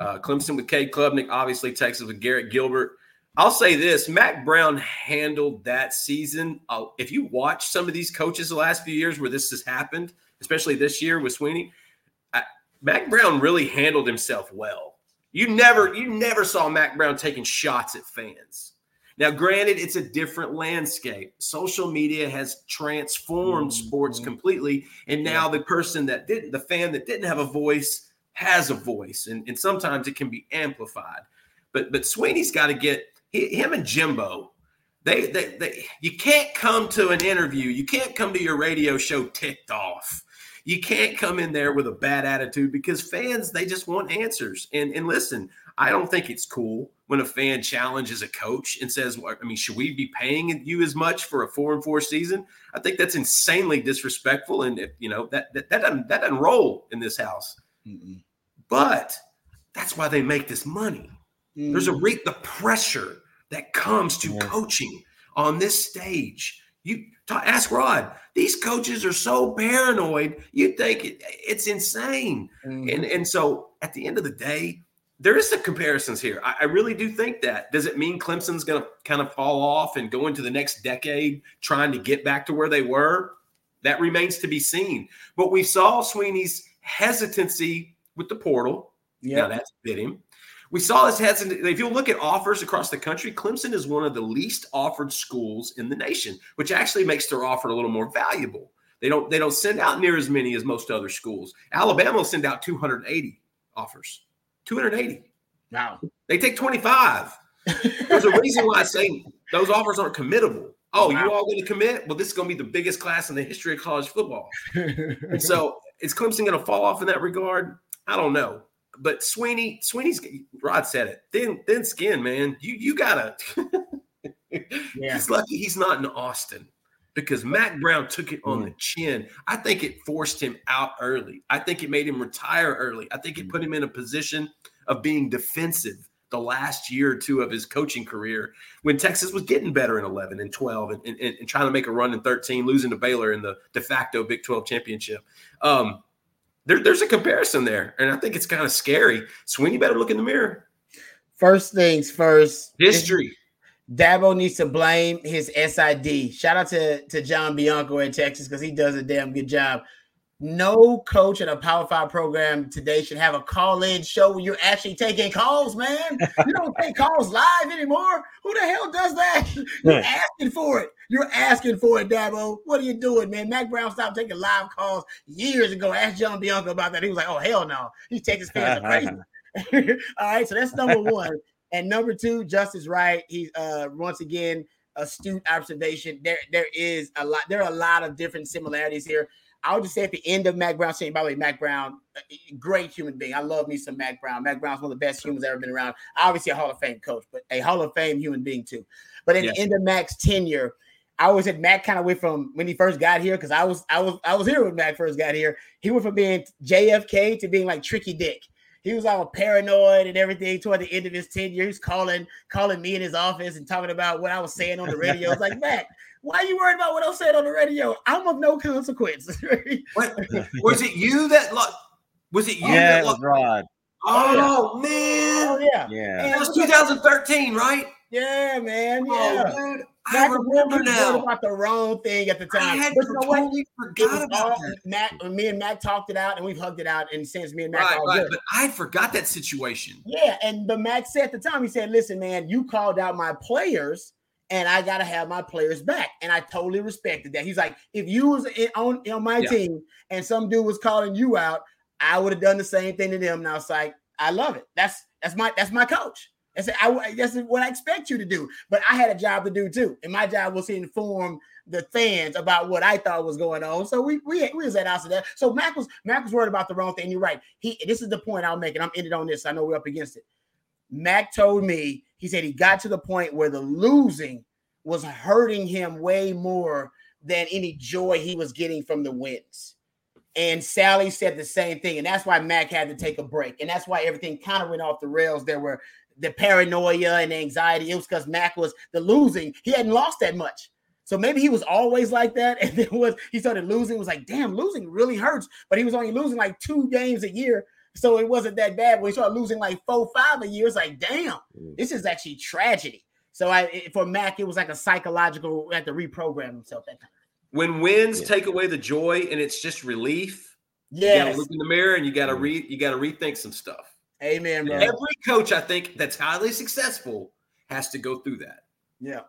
Uh, Clemson with Cade Klubnik, obviously Texas with Garrett Gilbert. I'll say this: Mack Brown handled that season. Uh, if you watch some of these coaches the last few years where this has happened, especially this year with Swinney, I, Mack Brown really handled himself well. You never, you never saw Mack Brown taking shots at fans. Now, granted, it's a different landscape. Social media has transformed mm-hmm. sports completely, and now the person that didn't, the fan that didn't have a voice, has a voice, and, and sometimes it can be amplified. But but Swinney's got to get he, him and Jimbo, they, they, they, you can't come to an interview, you can't come to your radio show ticked off. You can't come in there with a bad attitude because fans they just want answers. And and listen, I don't think it's cool when a fan challenges a coach and says, well, I mean, should we be paying you as much for a four and four season? I think that's insanely disrespectful. And if, you know, that, that, that doesn't, that doesn't roll in this house, Mm-mm. But that's why they make this money. Mm. There's a mm. re- the pressure that comes to yeah. coaching on this stage. You ask Rod. These coaches are so paranoid. You think it, it's insane. Mm. And and so at the end of the day, there is some comparisons here. I, I really do think that. Does it mean Clemson's going to kind of fall off and go into the next decade trying to get back to where they were? That remains to be seen. But we saw Swinney's hesitancy with the portal. Yeah, now that's bit him. We saw this hesitant. If you look at offers across the country, Clemson is one of the least offered schools in the nation, which actually makes their offer a little more valuable. They don't they don't send out near as many as most other schools. Alabama will send out 280 offers. 280. Wow. They take 25. There's a reason why I say those offers aren't committable. Oh, wow. you all going to commit? Well, this is going to be the biggest class in the history of college football. and so, is Clemson going to fall off in that regard? I don't know but Swinney, Swinney's Rod said it. Thin, thin skin, man. You you gotta. yeah. He's lucky he's not in Austin because Mack Brown took it on mm. the chin. I think it forced him out early. I think it made him retire early. I think it mm. put him in a position of being defensive the last year or two of his coaching career when Texas was getting better in 11 and 12 and, and, and trying to make a run in 13, losing to Baylor in the de facto Big 12 championship. Um, there, there's a comparison there, and I think it's kind of scary. Swinney better look in the mirror. First things first. History. Dabo needs to blame his SID. Shout out to, to John Bianco in Texas because he does a damn good job. No coach in a Power Five program today should have a call in show where you're actually taking calls, man. You don't take calls live anymore. Who the hell does that? You're asking for it. You're asking for it, Dabo. What are you doing, man? Mack Brown stopped taking live calls years ago. Ask John Bianco about that. He was like, oh, hell no. He takes his fans crazy. All right, so that's number one. And number two, Justice right. He uh once again astute observation. There, there is a lot, there are a lot of different similarities here. I would just say at the end of Mack Brown saying, by the way, Mack Brown, uh, great human being. I love me some Mack Brown. Mack Brown's one of the best humans ever been around. Obviously, a Hall of Fame coach, but a Hall of Fame human being too. But at the end of Mack's tenure, I always said Mack kind of went from when he first got here because I was I was I was here when Mack first got here. He went from being JFK to being like Tricky Dick. He was all paranoid and everything toward the end of his tenure. He was calling calling me in his office and talking about what I was saying on the radio. I was like, Mack, why are you worried about what I said on the radio? I'm of no consequence. what, was it you that was it you yeah, that was Rod. Oh, oh man. Oh, yeah. Yeah. It was 2013, right? Yeah, man. Oh, yeah. Oh, dude. I remember now. about the wrong thing at the time. I had but you know totally forgot about all, that. Matt, me and Matt talked it out, and we've hugged it out. And since me and Matt, right, right. But I forgot that situation. Yeah, and but Matt said at the time, he said, "Listen, man, you called out my players." And I gotta have my players back. And I totally respected that. He's like, if you was in, on, on my yeah. team and some dude was calling you out, I would have done the same thing to them. Now it's like, I love it. That's that's my that's my coach. That's, I, that's what I expect you to do. But I had a job to do too, and my job was to inform the fans about what I thought was going on. So we we, we was at house of that. So Mack was Mack was worried about the wrong thing. You're right. He this is the point I'll make, and I'm ended on this. I know we're up against it. Mack told me he said he got to the point where the losing was hurting him way more than any joy he was getting from the wins. And Sally said the same thing. And that's why Mack had to take a break. And that's why everything kind of went off the rails. There were the paranoia and anxiety. It was because Mack was the losing. He hadn't lost that much. So maybe he was always like that. And then was he started losing, was like, damn, losing really hurts. But he was only losing like two games a year. So it wasn't that bad. When he started losing like four, five a year, it's like, damn, mm. this is actually tragedy. So I for Mack, it was like a psychological. Had to reprogram himself that time. When wins Yeah. take away the joy and it's just relief, you gotta look in the mirror and you gotta Mm. re you gotta rethink some stuff. amen, bro. Every coach I think that's highly successful has to go through that. Yeah,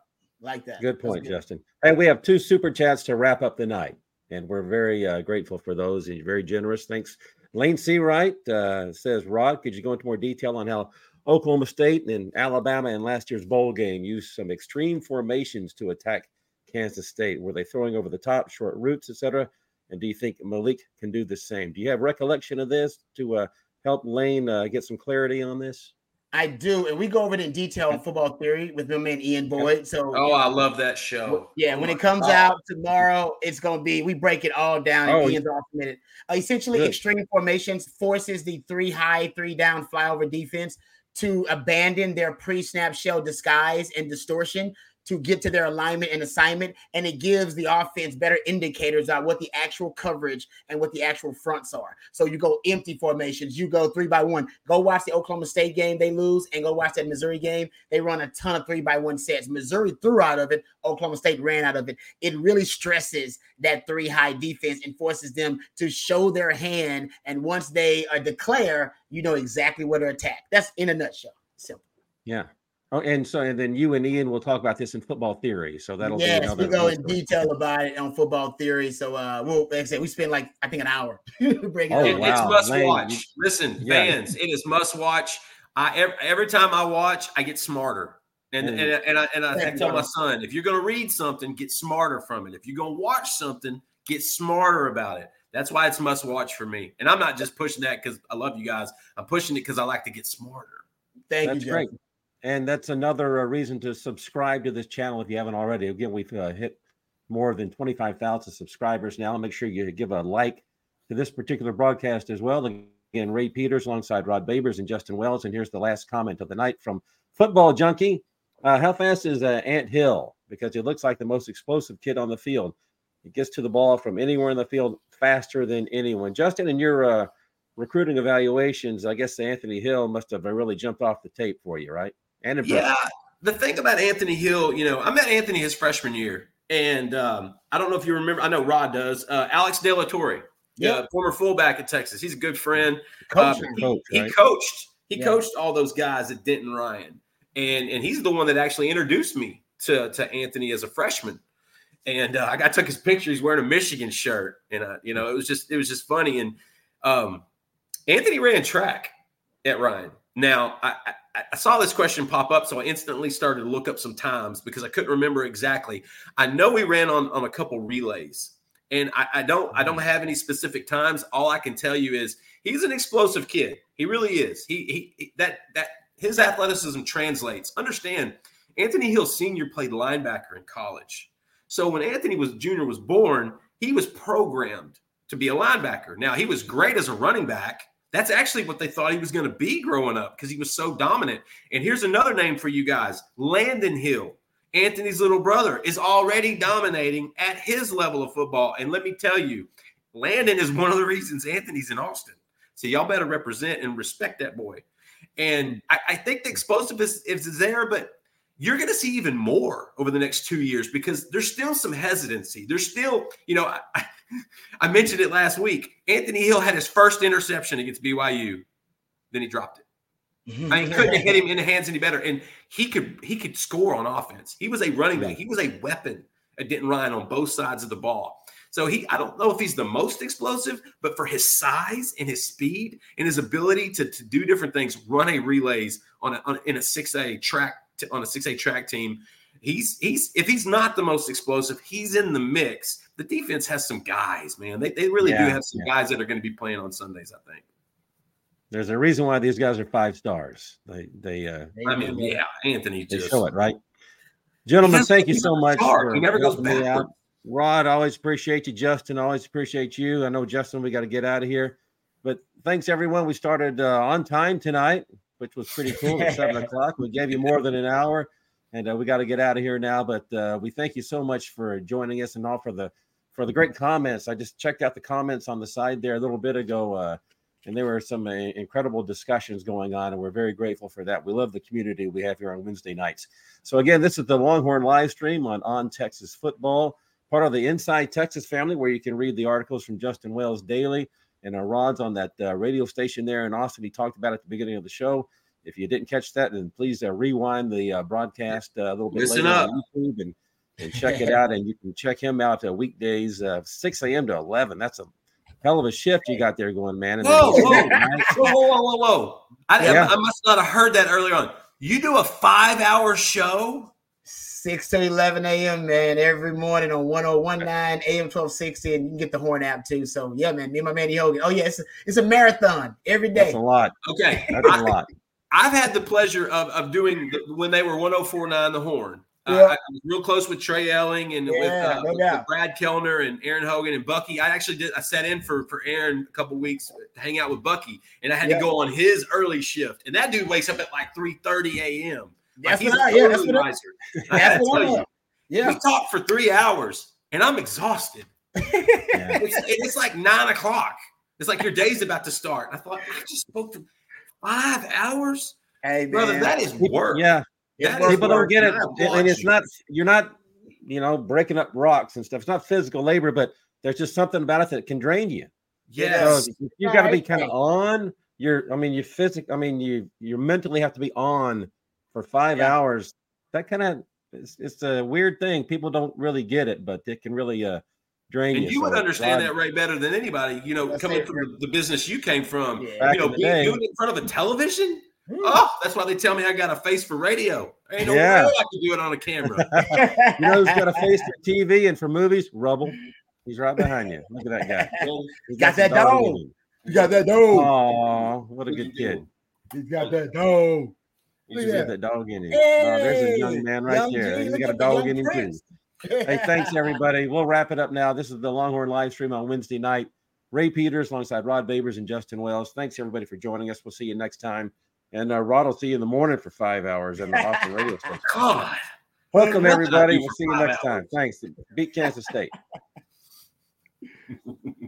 like that. Good That's point, Justin. Hey, we have two super chats to wrap up the night, and we're very uh, grateful for those. He's very generous. Thanks. Lane Seawright uh, says, Rod, could you go into more detail on how Oklahoma State and Alabama in last year's bowl game used some extreme formations to attack Kansas State? Were they throwing over the top, short routes, etc.? And do you think Maalik can do the same? Do you have recollection of this to uh, help Lane uh, get some clarity on this? I do, and we go over it in detail on football theory with my man Ian Boyd. So Oh, I love that show. Yeah, Oh when it comes God. out tomorrow, it's gonna be we break it all down Oh, Ian's off minute. Uh, essentially, Good. extreme formations forces the three high, three down flyover defense to abandon their pre-snap shell disguise and distortion to get to their alignment and assignment, and it gives the offense better indicators on what the actual coverage and what the actual fronts are. So you go empty formations, you go three by one. Go watch the Oklahoma State game they lose, and go watch that Missouri game. They run a ton of three by one sets. Missouri threw out of it. Oklahoma State ran out of it. It really stresses that three high defense and forces them to show their hand. And once they uh, declare, you know exactly where to attack. That's in a nutshell. Simple. Yeah. Oh, and so and then you and Ian will talk about this in football theory. So that'll be yes, another we go in story. detail about it on football theory. So, uh, we'll like I said, we spend like I think an hour breaking Oh, it It- wow. It's must Lane, watch. Listen, Yeah. fans, it is must watch. I every, every time I watch, I get smarter. And Mm. and, and I and I, Thank tell my son, if you're going to read something, get smarter from it. If you're going to watch something, get smarter about it. That's why it's must watch for me. And I'm not just pushing that because I love you guys. I'm pushing it because I like to get smarter. Thank That's you, great. And that's another uh, reason to subscribe to this channel if you haven't already. Again, we've uh, hit more than 25,000 subscribers now. Make sure you give a like to this particular broadcast as well. Again, Ray Peters alongside Rod Babers and Justin Wells. And here's the last comment of the night from Football Junkie. Uh, how fast is uh, Ant Hill? Because he looks like the most explosive kid on the field. He gets to the ball from anywhere in the field faster than anyone. Justin, in your uh, recruiting evaluations, I guess Anthony Hill must have really jumped off the tape for you, right? And impressive. Yeah. The thing about Anthony Hill, you know, I met Anthony his freshman year. And um, I don't know if you remember, I know Rod does. Uh, Alex De La Torre, Yep. uh, former fullback at Texas. He's a good friend. Uh, Coach. he, Coach, he coached. He Yeah. coached all those guys at Denton Ryan, and and he's the one that actually introduced me to to Anthony as a freshman. And uh, I got took his picture. He's wearing a Michigan shirt, and uh, you know it was just it was just funny. And um, Anthony ran track at Ryan. Now I, I, I saw this question pop up, so I instantly started to look up some times because I couldn't remember exactly. I know we ran on on a couple relays, and I, I don't I don't mm-hmm. have any specific times. All I can tell you is he's an explosive kid. He really is. He, he he- that that his athleticism translates. Understand, Anthony Hill Sr. played linebacker in college. So when Anthony was junior was born, he was programmed to be a linebacker. Now he was great as a running back. That's actually what they thought he was going to be growing up because he was so dominant. And here's another name for you guys: Landon Hill. Anthony's little brother is already dominating at his level of football. And let me tell you, Landon is one of the reasons Anthony's in Austin. So y'all better represent and respect that boy. And I, I think the explosiveness is there, but you're going to see even more over the next two years because there's still some hesitancy. There's still, you know, I, I- mentioned it last week. Anthony Hill had his first interception against BYU, then he dropped it. Mm-hmm. I mean, couldn't have hit him in the hands any better. And he could he could score on offense. He was a running back. He was a weapon at Denton Ryan on both sides of the ball. So he I don't know if he's the most explosive, but for his size and his speed and his ability to, to do different things, run a relays on a on, in a 6A track t- on a 6A track team. He's he's if he's not the most explosive, he's in the mix. The defense has some guys, man. They, they really do have some yeah. guys that are going to be playing on Sundays, I think. There's a reason why these guys are five stars. They they uh I mean, yeah, Anthony they just show it, right? Gentlemen, thank you so much. star. for He never goes helping me out. Rod, always appreciate you. Justin, always appreciate you. I know Justin, we got to get out of here. But thanks everyone. We started uh, on time tonight, which was pretty cool at seven o'clock. We gave you more than an hour, and uh, we got to get out of here now. But uh, we thank you so much for joining us and all for the for the great comments. I just checked out the comments on the side there a little bit ago. Uh, and there were some uh, incredible discussions going on, and we're very grateful for that. We love the community we have here on Wednesday nights. So again, this is the Longhorn live stream on On Texas Football, part of the Inside Texas family, where you can read the articles from Justin Wells daily and our Rod's on that uh, radio station there in Austin. He talked about at the beginning of the show. If you didn't catch that, then please uh, rewind the uh, broadcast uh, a little bit Listen later up. on YouTube and, and check it out. And you can check him out uh, weekdays, uh, 6 a.m. to 11. That's a hell of a shift you got there going, man. And then Whoa, he's- whoa, whoa, whoa, whoa, whoa, whoa! I, Yeah. I must not have heard that earlier on. You do a five-hour show? 6 to 11 a.m., man, every morning on 1019 AM 1260. And you can get the Horn app too. So, yeah, man, me and my man E. Hogan. Oh, yeah, it's a, it's a marathon every day. That's a lot. Okay, That's a lot. I've had the pleasure of, of doing the, when they were 1049 the horn. Uh, I was real close with Trey Elling and with, uh, no with. Brad Kellner and Aaron Hogan and Bucky. I actually did. I sat in for for Aaron a couple weeks to hang out with Bucky, and I had Yeah. to go on his early shift. And that dude wakes up at like 3:30 a.m. Like That's he's what I- yeah, that's what riser. I That's what tell I- Yeah. we talked for three hours, and I'm exhausted. Yeah. It's, it's like nine o'clock. It's like your day's about to start. I thought I just spoke for five hours, Hey, man. brother. That is work. Yeah. It's That work, People don't work, get it. and And it's not, you're not, you know, breaking up rocks and stuff. It's not physical labor, but there's just something about it that can drain you. Yes. So you've got to be kind of on. You're, I mean, you physic. I mean, you you mentally have to be on for five Yeah. hours. That kind of it's, it's a weird thing. People don't really get it, but it can really uh drain And you. you would So, understand Rod, that right better than anybody. You know, That's coming it. from the, the business you came from. Yeah. You know, in being, doing it in front of a television. Mm. Oh, that's why they tell me I got a face for radio. Ain't no Yeah. way I can do it on a camera. You know who's got a face for TV and for movies? Rubble. He's right behind you. Look at that guy. He's Got some that dog. in. You got that dog. Aw, what a What good kid. He's got that dog. He's Look at got that dog in him. Oh, there's a young man right young there. G, He's look got a dog in him too. Hey, thanks everybody. We'll wrap it up now. This is the Longhorn live stream on Wednesday night. Ray Peters alongside Rod Babers and Justin Wells. Thanks everybody for joining us. We'll see you next time. And uh, Rod will see you in the morning for five hours on the Austin radio station. God. Welcome What did I everybody. We'll see you next time. Thanks. Beat Kansas State.